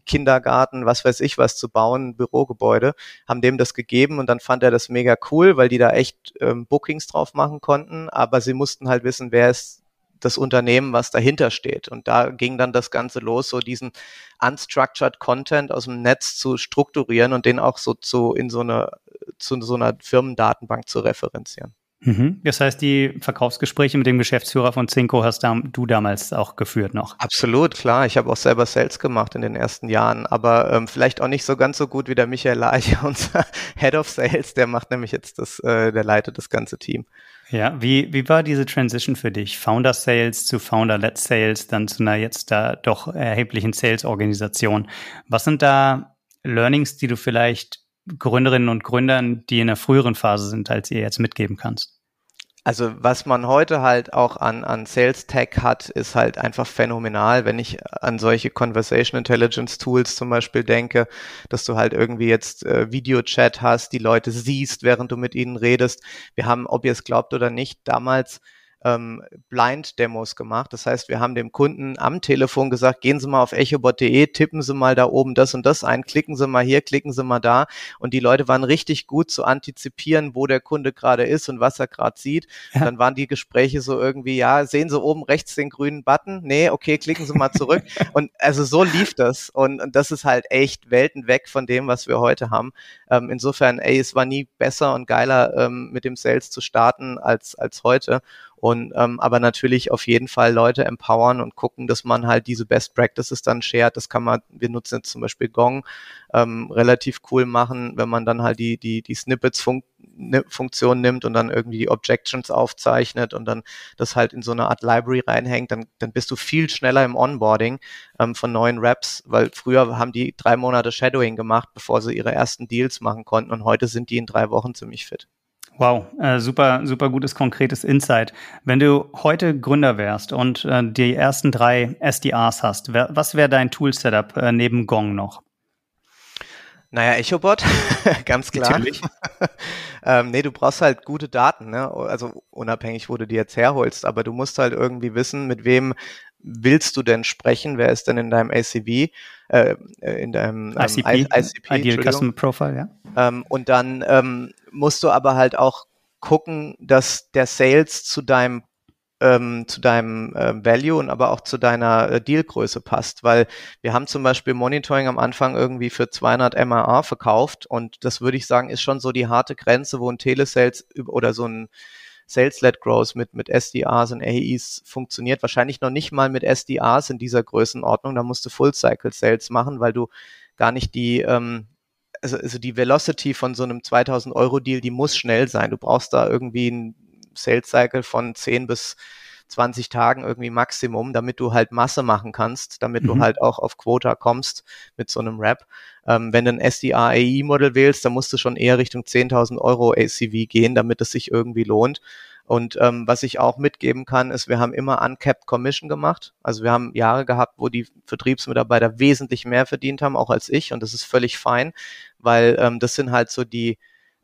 Kindergarten, was weiß ich was zu bauen, Bürogebäude, haben dem das gegeben und dann fand er das mega cool, weil die da echt ähm, Bookings drauf machen konnten, aber sie mussten halt wissen, wer ist das Unternehmen, was dahinter steht. Und da ging dann das Ganze los, so diesen unstructured Content aus dem Netz zu strukturieren und den auch so zu in so eine zu so einer Firmendatenbank zu referenzieren. Mhm. Das heißt, die Verkaufsgespräche mit dem Geschäftsführer von Cinco hast du damals auch geführt noch? Absolut, klar. Ich habe auch selber Sales gemacht in den ersten Jahren, aber ähm, vielleicht auch nicht so ganz so gut wie der Michael Laich, unser Head of Sales. Der macht nämlich jetzt das, äh, der leitet das ganze Team. Ja, wie, wie war diese Transition für dich? Founder Sales zu Founder-led Sales, dann zu einer jetzt da doch erheblichen Sales-Organisation. Was sind da Learnings, die du vielleicht Gründerinnen und Gründern, die in einer früheren Phase sind, als ihr jetzt mitgeben kannst? Also was man heute halt auch an, an Sales Tech hat, ist halt einfach phänomenal. Wenn ich an solche Conversation Intelligence Tools zum Beispiel denke, dass du halt irgendwie jetzt äh, Videochat hast, die Leute siehst, während du mit ihnen redest. Wir haben, ob ihr es glaubt oder nicht, damals ähm, Blind-Demos gemacht. Das heißt, wir haben dem Kunden am Telefon gesagt, gehen Sie mal auf echobot.de, tippen Sie mal da oben das und das ein, klicken Sie mal hier, klicken Sie mal da. Und die Leute waren richtig gut zu antizipieren, wo der Kunde gerade ist und was er gerade sieht. Ja. Dann waren die Gespräche so irgendwie, ja, sehen Sie oben rechts den grünen Button? Nee, okay, klicken Sie mal zurück. und also so lief das. Und, und das ist halt echt Welten weg von dem, was wir heute haben. Ähm, insofern, ey, es war nie besser und geiler, ähm, mit dem Sales zu starten als, als heute. Und ähm, aber natürlich auf jeden Fall Leute empowern und gucken, dass man halt diese Best Practices dann shared. Das kann man, wir nutzen jetzt zum Beispiel Gong, ähm, relativ cool machen, wenn man dann halt die, die, die Snippets fun ne, Funktion nimmt und dann irgendwie die Objections aufzeichnet und dann das halt in so eine Art Library reinhängt, dann, dann bist du viel schneller im Onboarding ähm, von neuen Raps, weil früher haben die drei Monate Shadowing gemacht, bevor sie ihre ersten Deals machen konnten und heute sind die in drei Wochen ziemlich fit. Wow, äh, super, super gutes, konkretes Insight. Wenn du heute Gründer wärst und äh, die ersten drei SDRs hast, wer, was wäre dein Tool-Setup äh, neben Gong noch? Naja, EchoBot, ganz klar. Natürlich. ähm, nee, du brauchst halt gute Daten, ne? Also unabhängig, wo du die jetzt herholst, aber du musst halt irgendwie wissen, mit wem willst du denn sprechen? Wer ist denn in deinem ACV? Äh, in deinem ähm, ICP, ICP Ideal Customer Profile, ja. Ähm, und dann ähm, musst du aber halt auch gucken, dass der Sales zu deinem ähm, zu deinem äh, Value und aber auch zu deiner äh, Dealgröße passt, weil wir haben zum Beispiel Monitoring am Anfang irgendwie für 200 MRR verkauft und das würde ich sagen ist schon so die harte Grenze, wo ein Telesales oder so ein Sales-led Growth mit, mit SDRs und AEs funktioniert. Wahrscheinlich noch nicht mal mit SDRs in dieser Größenordnung. Da musst du Full-Cycle-Sales machen, weil du gar nicht die, ähm, also, also die Velocity von so einem 2000 Euro Deal, die muss schnell sein. Du brauchst da irgendwie ein Sales Cycle von 10 bis 20 Tagen irgendwie Maximum, damit du halt Masse machen kannst, damit mhm. du halt auch auf Quota kommst mit so einem Rap. Ähm, wenn du ein SDR AI Model wählst, dann musst du schon eher Richtung 10.000 Euro ACV gehen, damit es sich irgendwie lohnt. Und ähm, was ich auch mitgeben kann, ist, wir haben immer uncapped Commission gemacht. Also wir haben Jahre gehabt, wo die Vertriebsmitarbeiter wesentlich mehr verdient haben, auch als ich. Und das ist völlig fein, weil ähm, das sind halt so die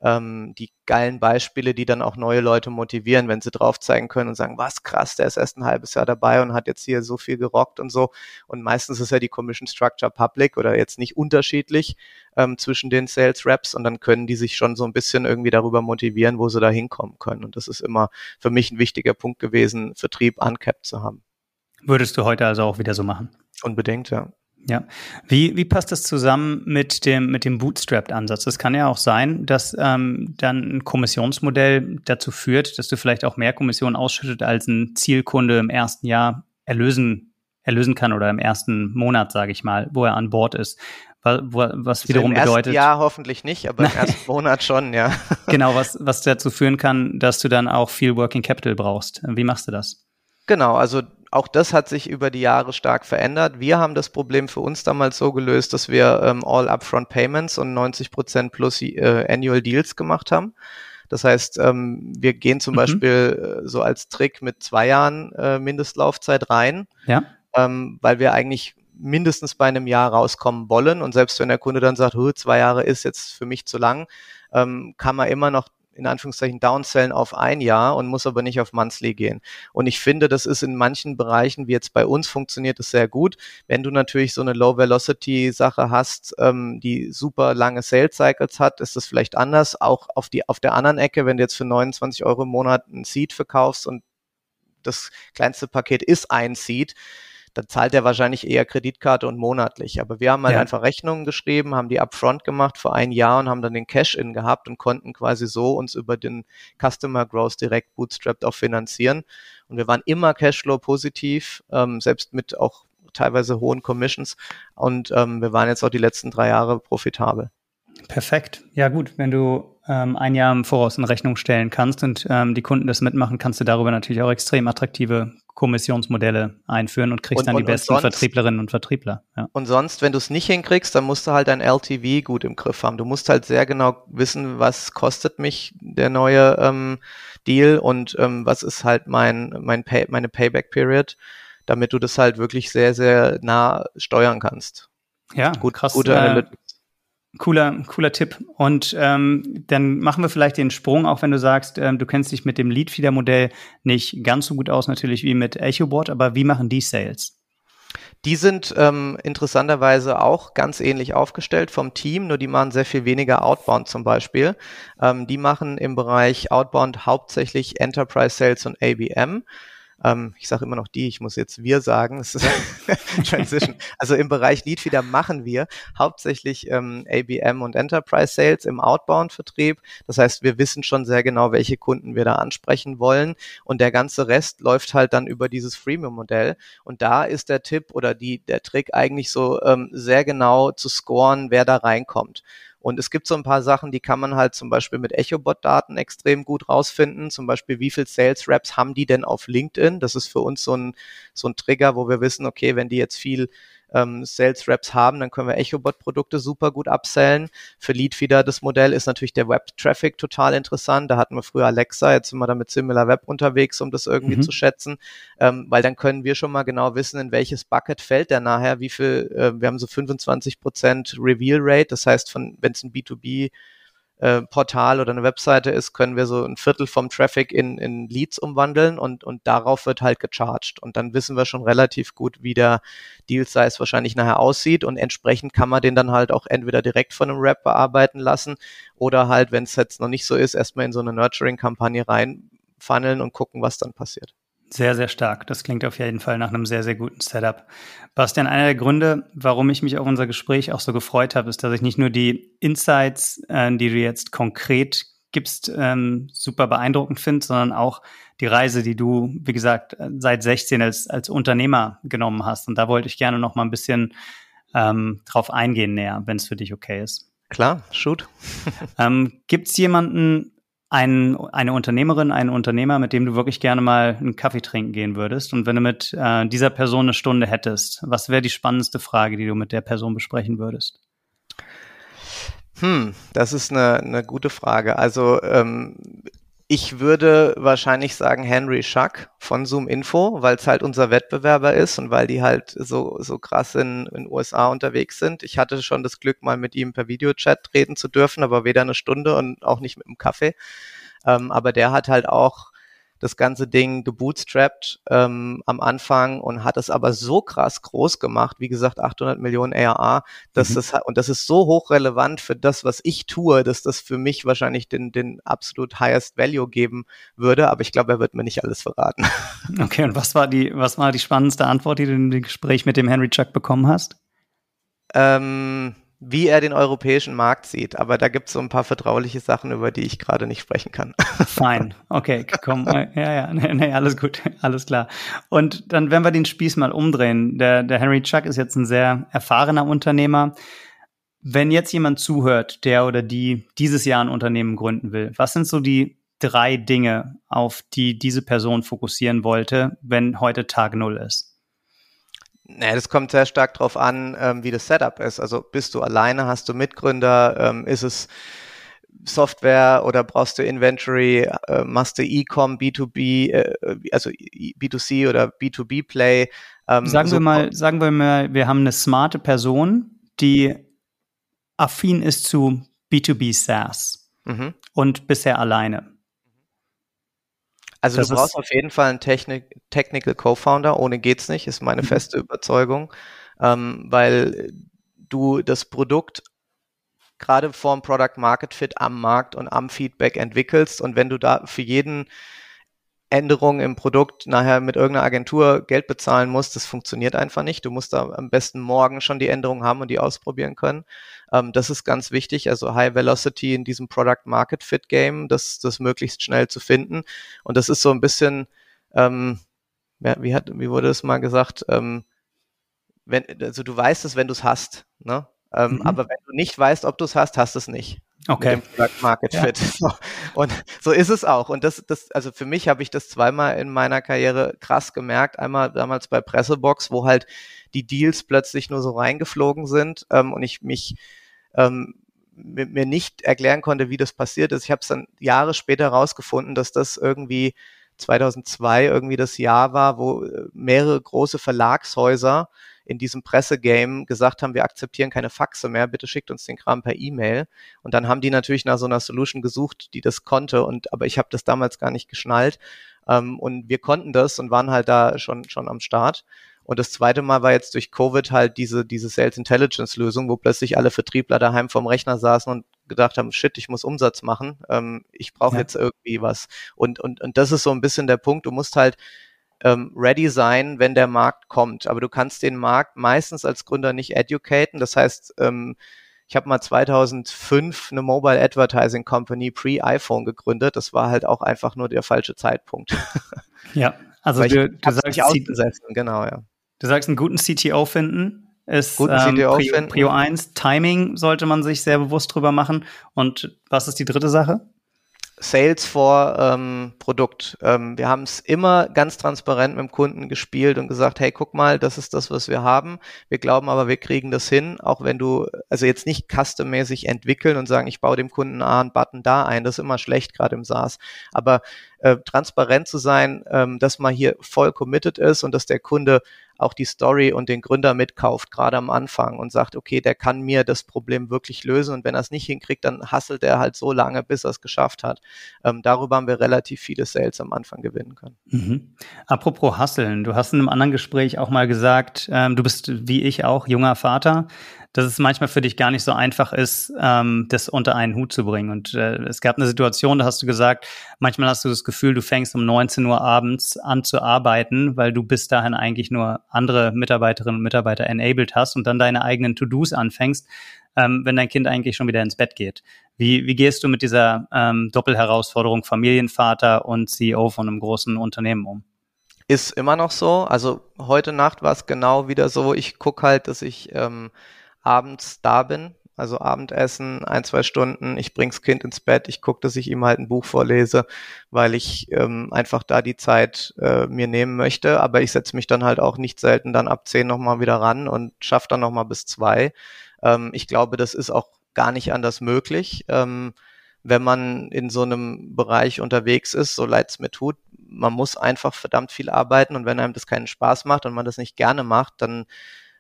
ähm, die geilen Beispiele, die dann auch neue Leute motivieren, wenn sie drauf zeigen können und sagen, was krass, der ist erst ein halbes Jahr dabei und hat jetzt hier so viel gerockt und so. Und meistens ist ja die Commission Structure public oder jetzt nicht unterschiedlich ähm, zwischen den Sales Reps und dann können die sich schon so ein bisschen irgendwie darüber motivieren, wo sie da hinkommen können. Und das ist immer für mich ein wichtiger Punkt gewesen, Vertrieb uncapped zu haben. Würdest du heute also auch wieder so machen? Unbedingt, ja. Ja. Wie, wie passt das zusammen mit dem, mit dem Bootstrapped-Ansatz? Es kann ja auch sein, dass ähm, dann ein Kommissionsmodell dazu führt, dass du vielleicht auch mehr Kommission ausschüttet, als ein Zielkunde im ersten Jahr erlösen, erlösen kann oder im ersten Monat, sage ich mal, wo er an Bord ist. Was, was wiederum also im bedeutet. Ja, hoffentlich nicht, aber im ersten Monat schon, ja. genau, was, was dazu führen kann, dass du dann auch viel Working Capital brauchst. Wie machst du das? Genau, also auch das hat sich über die Jahre stark verändert. Wir haben das Problem für uns damals so gelöst, dass wir ähm, All Upfront Payments und 90 Prozent plus äh, Annual Deals gemacht haben. Das heißt, ähm, wir gehen zum mhm. Beispiel äh, so als Trick mit zwei Jahren äh, Mindestlaufzeit rein, ja. ähm, weil wir eigentlich mindestens bei einem Jahr rauskommen wollen. Und selbst wenn der Kunde dann sagt, zwei Jahre ist jetzt für mich zu lang, ähm, kann man immer noch in Anführungszeichen downsellen auf ein Jahr und muss aber nicht auf monthly gehen. Und ich finde, das ist in manchen Bereichen, wie jetzt bei uns, funktioniert es sehr gut. Wenn du natürlich so eine Low-Velocity-Sache hast, ähm, die super lange Sales-Cycles hat, ist das vielleicht anders. Auch auf, die, auf der anderen Ecke, wenn du jetzt für 29 Euro im Monat ein Seed verkaufst und das kleinste Paket ist ein Seed, da zahlt er wahrscheinlich eher Kreditkarte und monatlich. Aber wir haben halt ja. einfach Rechnungen geschrieben, haben die upfront gemacht für ein Jahr und haben dann den Cash-In gehabt und konnten quasi so uns über den Customer Growth direkt bootstrapped auch finanzieren. Und wir waren immer Cashflow positiv, ähm, selbst mit auch teilweise hohen Commissions. Und ähm, wir waren jetzt auch die letzten drei Jahre profitabel. Perfekt. Ja gut, wenn du ähm, ein Jahr im Voraus in Rechnung stellen kannst und ähm, die Kunden das mitmachen, kannst du darüber natürlich auch extrem attraktive Kommissionsmodelle einführen und kriegst und, dann die besten sonst, Vertrieblerinnen und Vertriebler. Ja. Und sonst, wenn du es nicht hinkriegst, dann musst du halt dein LTV gut im Griff haben. Du musst halt sehr genau wissen, was kostet mich der neue ähm, Deal und ähm, was ist halt mein, mein Pay, meine Payback-Period, damit du das halt wirklich sehr, sehr nah steuern kannst. Ja, gut, krass. Gute äh, Cooler, cooler Tipp. Und ähm, dann machen wir vielleicht den Sprung, auch wenn du sagst, ähm, du kennst dich mit dem Leadfeeder-Modell nicht ganz so gut aus, natürlich wie mit EchoBot, aber wie machen die Sales? Die sind ähm, interessanterweise auch ganz ähnlich aufgestellt vom Team, nur die machen sehr viel weniger Outbound zum Beispiel. Ähm, die machen im Bereich Outbound hauptsächlich Enterprise Sales und ABM. Ähm, ich sage immer noch die, ich muss jetzt wir sagen. Das ist Transition. Also im Bereich Leadfeeder machen wir hauptsächlich ähm, ABM und Enterprise Sales im Outbound-Vertrieb. Das heißt, wir wissen schon sehr genau, welche Kunden wir da ansprechen wollen. Und der ganze Rest läuft halt dann über dieses Freemium-Modell. Und da ist der Tipp oder die, der Trick eigentlich so ähm, sehr genau zu scoren, wer da reinkommt. Und es gibt so ein paar Sachen, die kann man halt zum Beispiel mit EchoBot-Daten extrem gut rausfinden. Zum Beispiel, wie viel Sales Reps haben die denn auf LinkedIn? Das ist für uns so ein, so ein Trigger, wo wir wissen, okay, wenn die jetzt viel ähm, Sales Reps haben, dann können wir EchoBot Produkte super gut upsellen. Für Leadfeeder das Modell ist natürlich der Web Traffic total interessant. Da hatten wir früher Alexa, jetzt sind wir da mit Similar Web unterwegs, um das irgendwie mhm. zu schätzen, ähm, weil dann können wir schon mal genau wissen, in welches Bucket fällt der nachher, wie viel, äh, wir haben so 25 Prozent Reveal Rate, das heißt, von wenn es ein B2B äh, Portal oder eine Webseite ist, können wir so ein Viertel vom Traffic in, in Leads umwandeln und, und darauf wird halt gecharged. Und dann wissen wir schon relativ gut, wie der Deal Size wahrscheinlich nachher aussieht und entsprechend kann man den dann halt auch entweder direkt von einem Rep bearbeiten lassen oder halt, wenn es jetzt noch nicht so ist, erstmal in so eine Nurturing-Kampagne reinfunneln und gucken, was dann passiert. Sehr, sehr stark. Das klingt auf jeden Fall nach einem sehr, sehr guten Setup. Bastian, einer der Gründe, warum ich mich auf unser Gespräch auch so gefreut habe, ist, dass ich nicht nur die Insights, äh, die du jetzt konkret gibst, ähm, super beeindruckend finde, sondern auch die Reise, die du, wie gesagt, seit 16 als, als Unternehmer genommen hast. Und da wollte ich gerne noch mal ein bisschen ähm, drauf eingehen näher, wenn es für dich okay ist. Klar, shoot. ähm, Gibt es jemanden, ein, eine Unternehmerin, einen Unternehmer, mit dem du wirklich gerne mal einen Kaffee trinken gehen würdest. Und wenn du mit äh, dieser Person eine Stunde hättest, was wäre die spannendste Frage, die du mit der Person besprechen würdest? Hm, das ist eine, eine gute Frage. Also ähm, ich würde wahrscheinlich sagen Henry Schuck von Zoom Info, weil es halt unser Wettbewerber ist und weil die halt so, so krass in den USA unterwegs sind. Ich hatte schon das Glück, mal mit ihm per Videochat reden zu dürfen, aber weder eine Stunde und auch nicht mit einem Kaffee. Ähm, aber der hat halt auch das ganze Ding gebootstrapped ähm, am Anfang und hat es aber so krass groß gemacht, wie gesagt 800 Millionen ARA, dass mhm. das und das ist so hochrelevant für das, was ich tue, dass das für mich wahrscheinlich den den absolut highest Value geben würde. Aber ich glaube, er wird mir nicht alles verraten. Okay, und was war die was war die spannendste Antwort, die du in dem Gespräch mit dem Henry Chuck bekommen hast? Ähm, wie er den europäischen Markt sieht. Aber da gibt es so ein paar vertrauliche Sachen, über die ich gerade nicht sprechen kann. Fein, okay, komm, ja, ja, nee, alles gut, alles klar. Und dann, wenn wir den Spieß mal umdrehen, der, der Henry Chuck ist jetzt ein sehr erfahrener Unternehmer. Wenn jetzt jemand zuhört, der oder die dieses Jahr ein Unternehmen gründen will, was sind so die drei Dinge, auf die diese Person fokussieren wollte, wenn heute Tag Null ist? Naja, das kommt sehr stark darauf an, ähm, wie das Setup ist. Also bist du alleine, hast du Mitgründer, ähm, ist es Software oder brauchst du Inventory, äh, machst du E-Com, B2B, äh, also B2C oder B2B Play. Ähm, sagen so wir mal, sagen wir mal, wir haben eine smarte Person, die affin ist zu B2B SaaS mhm. und bisher alleine. Also das du brauchst auf jeden Fall einen Techni Technical Co-Founder, ohne geht's nicht, ist meine mhm. feste Überzeugung, ähm, weil du das Produkt gerade vorm Product Market Fit am Markt und am Feedback entwickelst und wenn du da für jeden Änderungen im Produkt nachher mit irgendeiner Agentur Geld bezahlen musst, das funktioniert einfach nicht. Du musst da am besten morgen schon die Änderungen haben und die ausprobieren können. Ähm, das ist ganz wichtig, also High Velocity in diesem Product Market Fit Game, das, das möglichst schnell zu finden. Und das ist so ein bisschen, ähm, ja, wie, hat, wie wurde es mal gesagt, ähm, wenn, also du weißt es, wenn du es hast, ne? Ähm, mhm. Aber wenn du nicht weißt, ob du es hast, hast du es nicht. Okay. Market Fit. So. Und so ist es auch. Und das, das, also für mich habe ich das zweimal in meiner Karriere krass gemerkt. Einmal damals bei Pressebox, wo halt die Deals plötzlich nur so reingeflogen sind ähm, und ich mich ähm, mir nicht erklären konnte, wie das passiert ist. Ich habe es dann Jahre später rausgefunden, dass das irgendwie 2002 irgendwie das Jahr war, wo äh, mehrere große Verlagshäuser in diesem Pressegame gesagt haben, wir akzeptieren keine Faxe mehr, bitte schickt uns den Kram per E-Mail. Und dann haben die natürlich nach so einer Solution gesucht, die das konnte. Und aber ich habe das damals gar nicht geschnallt. Ähm, und wir konnten das und waren halt da schon schon am Start. Und das zweite Mal war jetzt durch Covid halt diese, diese Sales Intelligence Lösung, wo plötzlich alle Vertriebler daheim vom Rechner saßen und gedacht haben, shit, ich muss Umsatz machen, ähm, ich brauche ja. jetzt irgendwie was. Und, und, und das ist so ein bisschen der Punkt, du musst halt ähm, ready sein, wenn der Markt kommt. Aber du kannst den Markt meistens als Gründer nicht educaten. Das heißt, ähm, ich habe mal 2005 eine Mobile Advertising Company pre-iPhone gegründet. Das war halt auch einfach nur der falsche Zeitpunkt. Ja, also du, du sagst, genau, ja. Du sagst, einen guten CTO finden ist guten ähm, CTO Prio, finden. Prio 1. Timing sollte man sich sehr bewusst drüber machen. Und was ist die dritte Sache? Sales vor ähm, Produkt. Ähm, wir haben es immer ganz transparent mit dem Kunden gespielt und gesagt, hey, guck mal, das ist das, was wir haben. Wir glauben aber, wir kriegen das hin, auch wenn du, also jetzt nicht custommäßig entwickeln und sagen, ich baue dem Kunden A einen Button da ein, das ist immer schlecht, gerade im SaaS. Aber äh, transparent zu sein, ähm, dass man hier voll committed ist und dass der Kunde auch die Story und den Gründer mitkauft, gerade am Anfang und sagt, okay, der kann mir das Problem wirklich lösen und wenn er es nicht hinkriegt, dann hasselt er halt so lange, bis er es geschafft hat. Ähm, darüber haben wir relativ viele Sales am Anfang gewinnen können. Mhm. Apropos Hasseln, du hast in einem anderen Gespräch auch mal gesagt, ähm, du bist wie ich auch junger Vater dass es manchmal für dich gar nicht so einfach ist, ähm, das unter einen Hut zu bringen. Und äh, es gab eine Situation, da hast du gesagt, manchmal hast du das Gefühl, du fängst um 19 Uhr abends an zu arbeiten, weil du bis dahin eigentlich nur andere Mitarbeiterinnen und Mitarbeiter enabled hast und dann deine eigenen To-Dos anfängst, ähm, wenn dein Kind eigentlich schon wieder ins Bett geht. Wie, wie gehst du mit dieser ähm, Doppelherausforderung Familienvater und CEO von einem großen Unternehmen um? Ist immer noch so. Also heute Nacht war es genau wieder so. Ich gucke halt, dass ich ähm, abends da bin, also Abendessen, ein, zwei Stunden, ich bring's Kind ins Bett, ich gucke, dass ich ihm halt ein Buch vorlese, weil ich ähm, einfach da die Zeit äh, mir nehmen möchte. Aber ich setze mich dann halt auch nicht selten dann ab zehn nochmal wieder ran und schaffe dann nochmal bis zwei. Ähm, ich glaube, das ist auch gar nicht anders möglich. Ähm, wenn man in so einem Bereich unterwegs ist, so leid's mir tut, man muss einfach verdammt viel arbeiten und wenn einem das keinen Spaß macht und man das nicht gerne macht, dann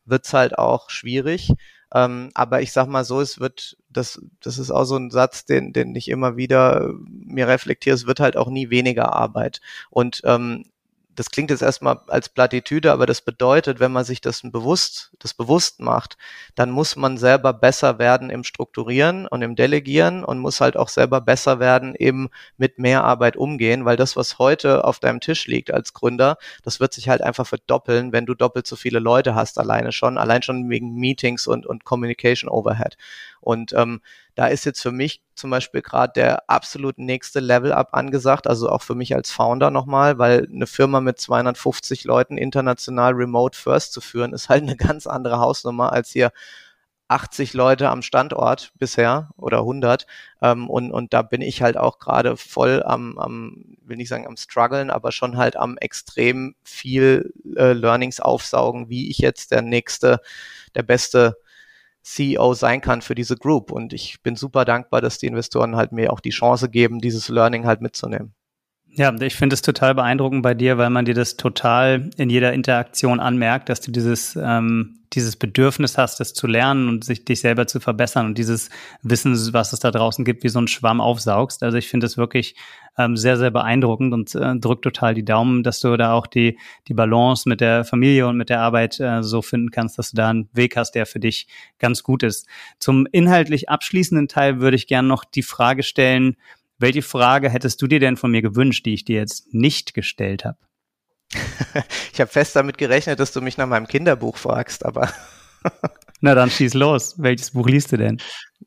wird's halt auch schwierig. Ähm, aber ich sag mal so, es wird, das, das ist auch so ein Satz, den, den ich immer wieder mir reflektiere, es wird halt auch nie weniger Arbeit. Und ähm, das klingt jetzt erstmal als Plattitüde, aber das bedeutet, wenn man sich das bewusst, das bewusst macht, dann muss man selber besser werden im Strukturieren und im Delegieren und muss halt auch selber besser werden eben mit mehr Arbeit umgehen, weil das, was heute auf deinem Tisch liegt als Gründer, das wird sich halt einfach verdoppeln, wenn du doppelt so viele Leute hast alleine schon, allein schon wegen Meetings und, und Communication Overhead. Und ähm, da ist jetzt für mich zum Beispiel gerade der absolut nächste Level-Up angesagt, also auch für mich als Founder nochmal, weil eine Firma mit 250 Leuten international remote first zu führen, ist halt eine ganz andere Hausnummer als hier 80 Leute am Standort bisher oder 100 ähm, und, und da bin ich halt auch gerade voll am, am, will nicht sagen am struggeln, aber schon halt am extrem viel äh, Learnings aufsaugen, wie ich jetzt der nächste, der beste CEO sein kann für diese Group. Und ich bin super dankbar, dass die Investoren halt mir auch die Chance geben, dieses Learning halt mitzunehmen. Ja, ich finde es total beeindruckend bei dir, weil man dir das total in jeder Interaktion anmerkt, dass du dieses, ähm, dieses Bedürfnis hast, das zu lernen und sich dich selber zu verbessern und dieses Wissen, was es da draußen gibt, wie so ein Schwamm aufsaugst. Also ich finde es wirklich ähm, sehr, sehr beeindruckend und äh, drückt total die Daumen, dass du da auch die, die Balance mit der Familie und mit der Arbeit äh, so finden kannst, dass du da einen Weg hast, der für dich ganz gut ist. Zum inhaltlich abschließenden Teil würde ich gerne noch die Frage stellen, Welche Frage hättest du dir denn von mir gewünscht, die ich dir jetzt nicht gestellt habe? ich habe fest damit gerechnet, dass du mich nach meinem Kinderbuch fragst, aber. Na dann schieß los. Welches Buch liest du denn?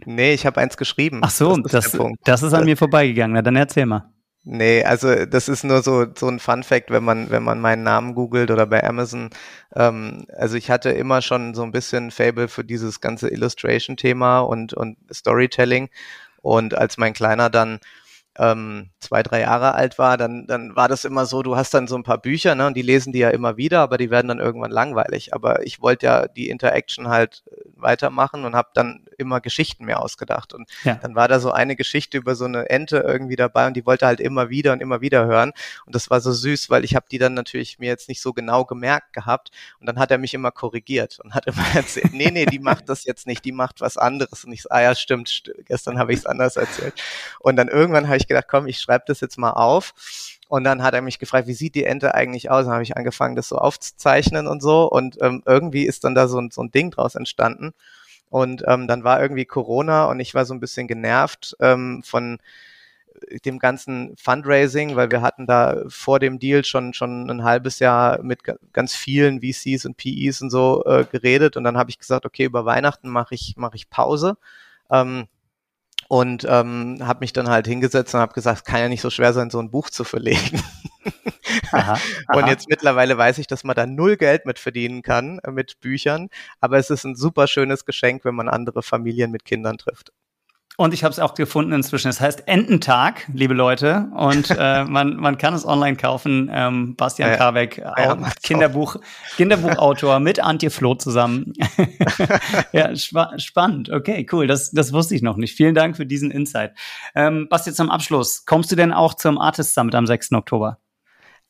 Nee, ich habe eins geschrieben. Ach so, das, ist, das, das ist an mir vorbeigegangen. Na dann erzähl mal. Nee, also das ist nur so so ein Fun Fact, wenn man wenn man meinen Namen googelt oder bei Amazon. Ähm, also ich hatte immer schon so ein bisschen Fable für dieses ganze Illustration-Thema und und Storytelling. Und als mein Kleiner dann ähm, zwei, drei Jahre alt war, dann, dann war das immer so, du hast dann so ein paar Bücher, ne, und die lesen die ja immer wieder, aber die werden dann irgendwann langweilig. Aber ich wollte ja die Interaction halt äh, weitermachen und habe dann immer Geschichten mehr ausgedacht. Und ja. dann war da so eine Geschichte über so eine Ente irgendwie dabei und die wollte halt immer wieder und immer wieder hören. Und das war so süß, weil ich habe die dann natürlich mir jetzt nicht so genau gemerkt gehabt. Und dann hat er mich immer korrigiert und hat immer erzählt, nee, nee, die macht das jetzt nicht, die macht was anderes. Und ich so, ah ja, stimmt, st gestern habe ich es anders erzählt. Und dann irgendwann habe ich gedacht, komm, ich schreibe das jetzt mal auf. Und dann hat er mich gefragt, wie sieht die Ente eigentlich aus? Dann habe ich angefangen, das so aufzuzeichnen und so. Und ähm, irgendwie ist dann da so, so ein Ding draus entstanden. Und ähm, dann war irgendwie Corona und ich war so ein bisschen genervt ähm, von dem ganzen Fundraising, weil wir hatten da vor dem Deal schon schon ein halbes Jahr mit ganz vielen VCs und PEs und so äh, geredet und dann habe ich gesagt, okay, über Weihnachten mache ich mache ich Pause. Ähm, und ähm, habe mich dann halt hingesetzt und habe gesagt, es kann ja nicht so schwer sein, so ein Buch zu verlegen. aha, aha. Und jetzt mittlerweile weiß ich, dass man da null Geld mit verdienen kann äh, mit Büchern, aber es ist ein super schönes Geschenk, wenn man andere Familien mit Kindern trifft. Und ich habe es auch gefunden inzwischen. Es heißt Ententag, liebe Leute. Und äh, man, man kann es online kaufen. Ähm, Bastian ja, Karbeck, ja, Kinderbuch, Kinderbuchautor mit Antje Floh zusammen. ja, spa spannend. Okay, cool. Das, das wusste ich noch nicht. Vielen Dank für diesen Insight. Ähm, Basti, zum Abschluss. Kommst du denn auch zum Artist Summit am 6. Oktober?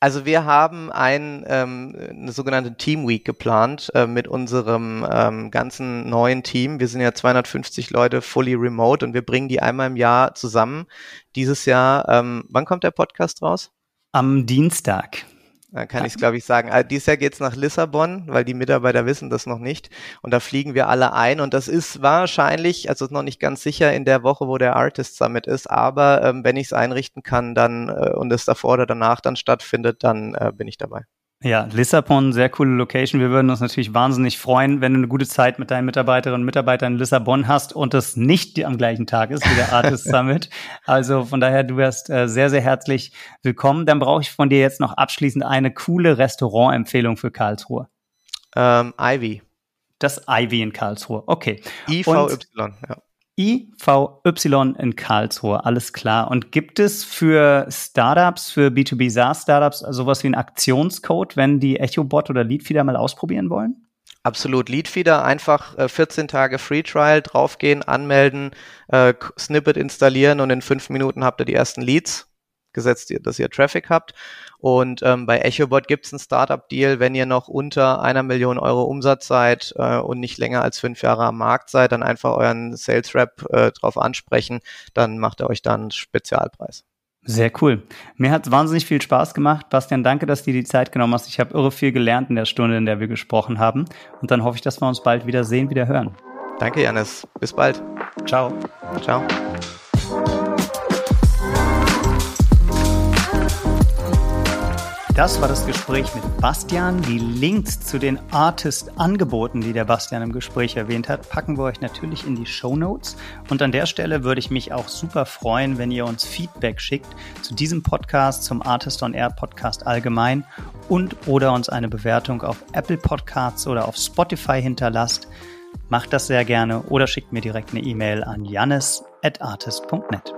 Also wir haben ein, ähm, eine sogenannte Team Week geplant äh, mit unserem ähm, ganzen neuen Team. Wir sind ja 250 Leute fully remote und wir bringen die einmal im Jahr zusammen. Dieses Jahr, ähm, wann kommt der Podcast raus? Am Dienstag. Dann kann ich es, glaube ich, sagen. Also dieses Jahr geht's nach Lissabon, weil die Mitarbeiter wissen das noch nicht. Und da fliegen wir alle ein. Und das ist wahrscheinlich, also noch nicht ganz sicher in der Woche, wo der Artist Summit ist. Aber ähm, wenn ich es einrichten kann, dann äh, und es davor oder danach dann stattfindet, dann äh, bin ich dabei. Ja, Lissabon, sehr coole Location. Wir würden uns natürlich wahnsinnig freuen, wenn du eine gute Zeit mit deinen Mitarbeiterinnen und Mitarbeitern in Lissabon hast und es nicht am gleichen Tag ist wie der Artist Summit. Also von daher, du wärst äh, sehr, sehr herzlich willkommen. Dann brauche ich von dir jetzt noch abschließend eine coole Restaurantempfehlung für Karlsruhe. Ähm, Ivy. Das Ivy in Karlsruhe. Okay. IVY, ja. IVY in Karlsruhe, alles klar. Und gibt es für Startups, für B2B SaaS-Startups sowas wie einen Aktionscode, wenn die EchoBot oder Leadfeeder mal ausprobieren wollen? Absolut. Leadfeeder einfach äh, 14 Tage Free Trial draufgehen, anmelden, äh, Snippet installieren und in fünf Minuten habt ihr die ersten Leads, gesetzt, dass ihr Traffic habt. Und ähm, bei EchoBot gibt es einen Startup-Deal, wenn ihr noch unter einer Million Euro Umsatz seid äh, und nicht länger als fünf Jahre am Markt seid, dann einfach euren Sales Rep äh, drauf ansprechen, dann macht er euch dann einen Spezialpreis. Sehr cool. Mir hat wahnsinnig viel Spaß gemacht. Bastian, danke, dass du dir die Zeit genommen hast. Ich habe irre viel gelernt in der Stunde, in der wir gesprochen haben. Und dann hoffe ich, dass wir uns bald wieder sehen, wieder hören. Danke, Janis. Bis bald. Ciao. Ciao. Das war das Gespräch mit Bastian. Die Links zu den Artist-Angeboten, die der Bastian im Gespräch erwähnt hat, packen wir euch natürlich in die Show Notes. Und an der Stelle würde ich mich auch super freuen, wenn ihr uns Feedback schickt zu diesem Podcast, zum Artist on Air Podcast allgemein und oder uns eine Bewertung auf Apple Podcasts oder auf Spotify hinterlasst. Macht das sehr gerne oder schickt mir direkt eine E-Mail an jannis@artist.net.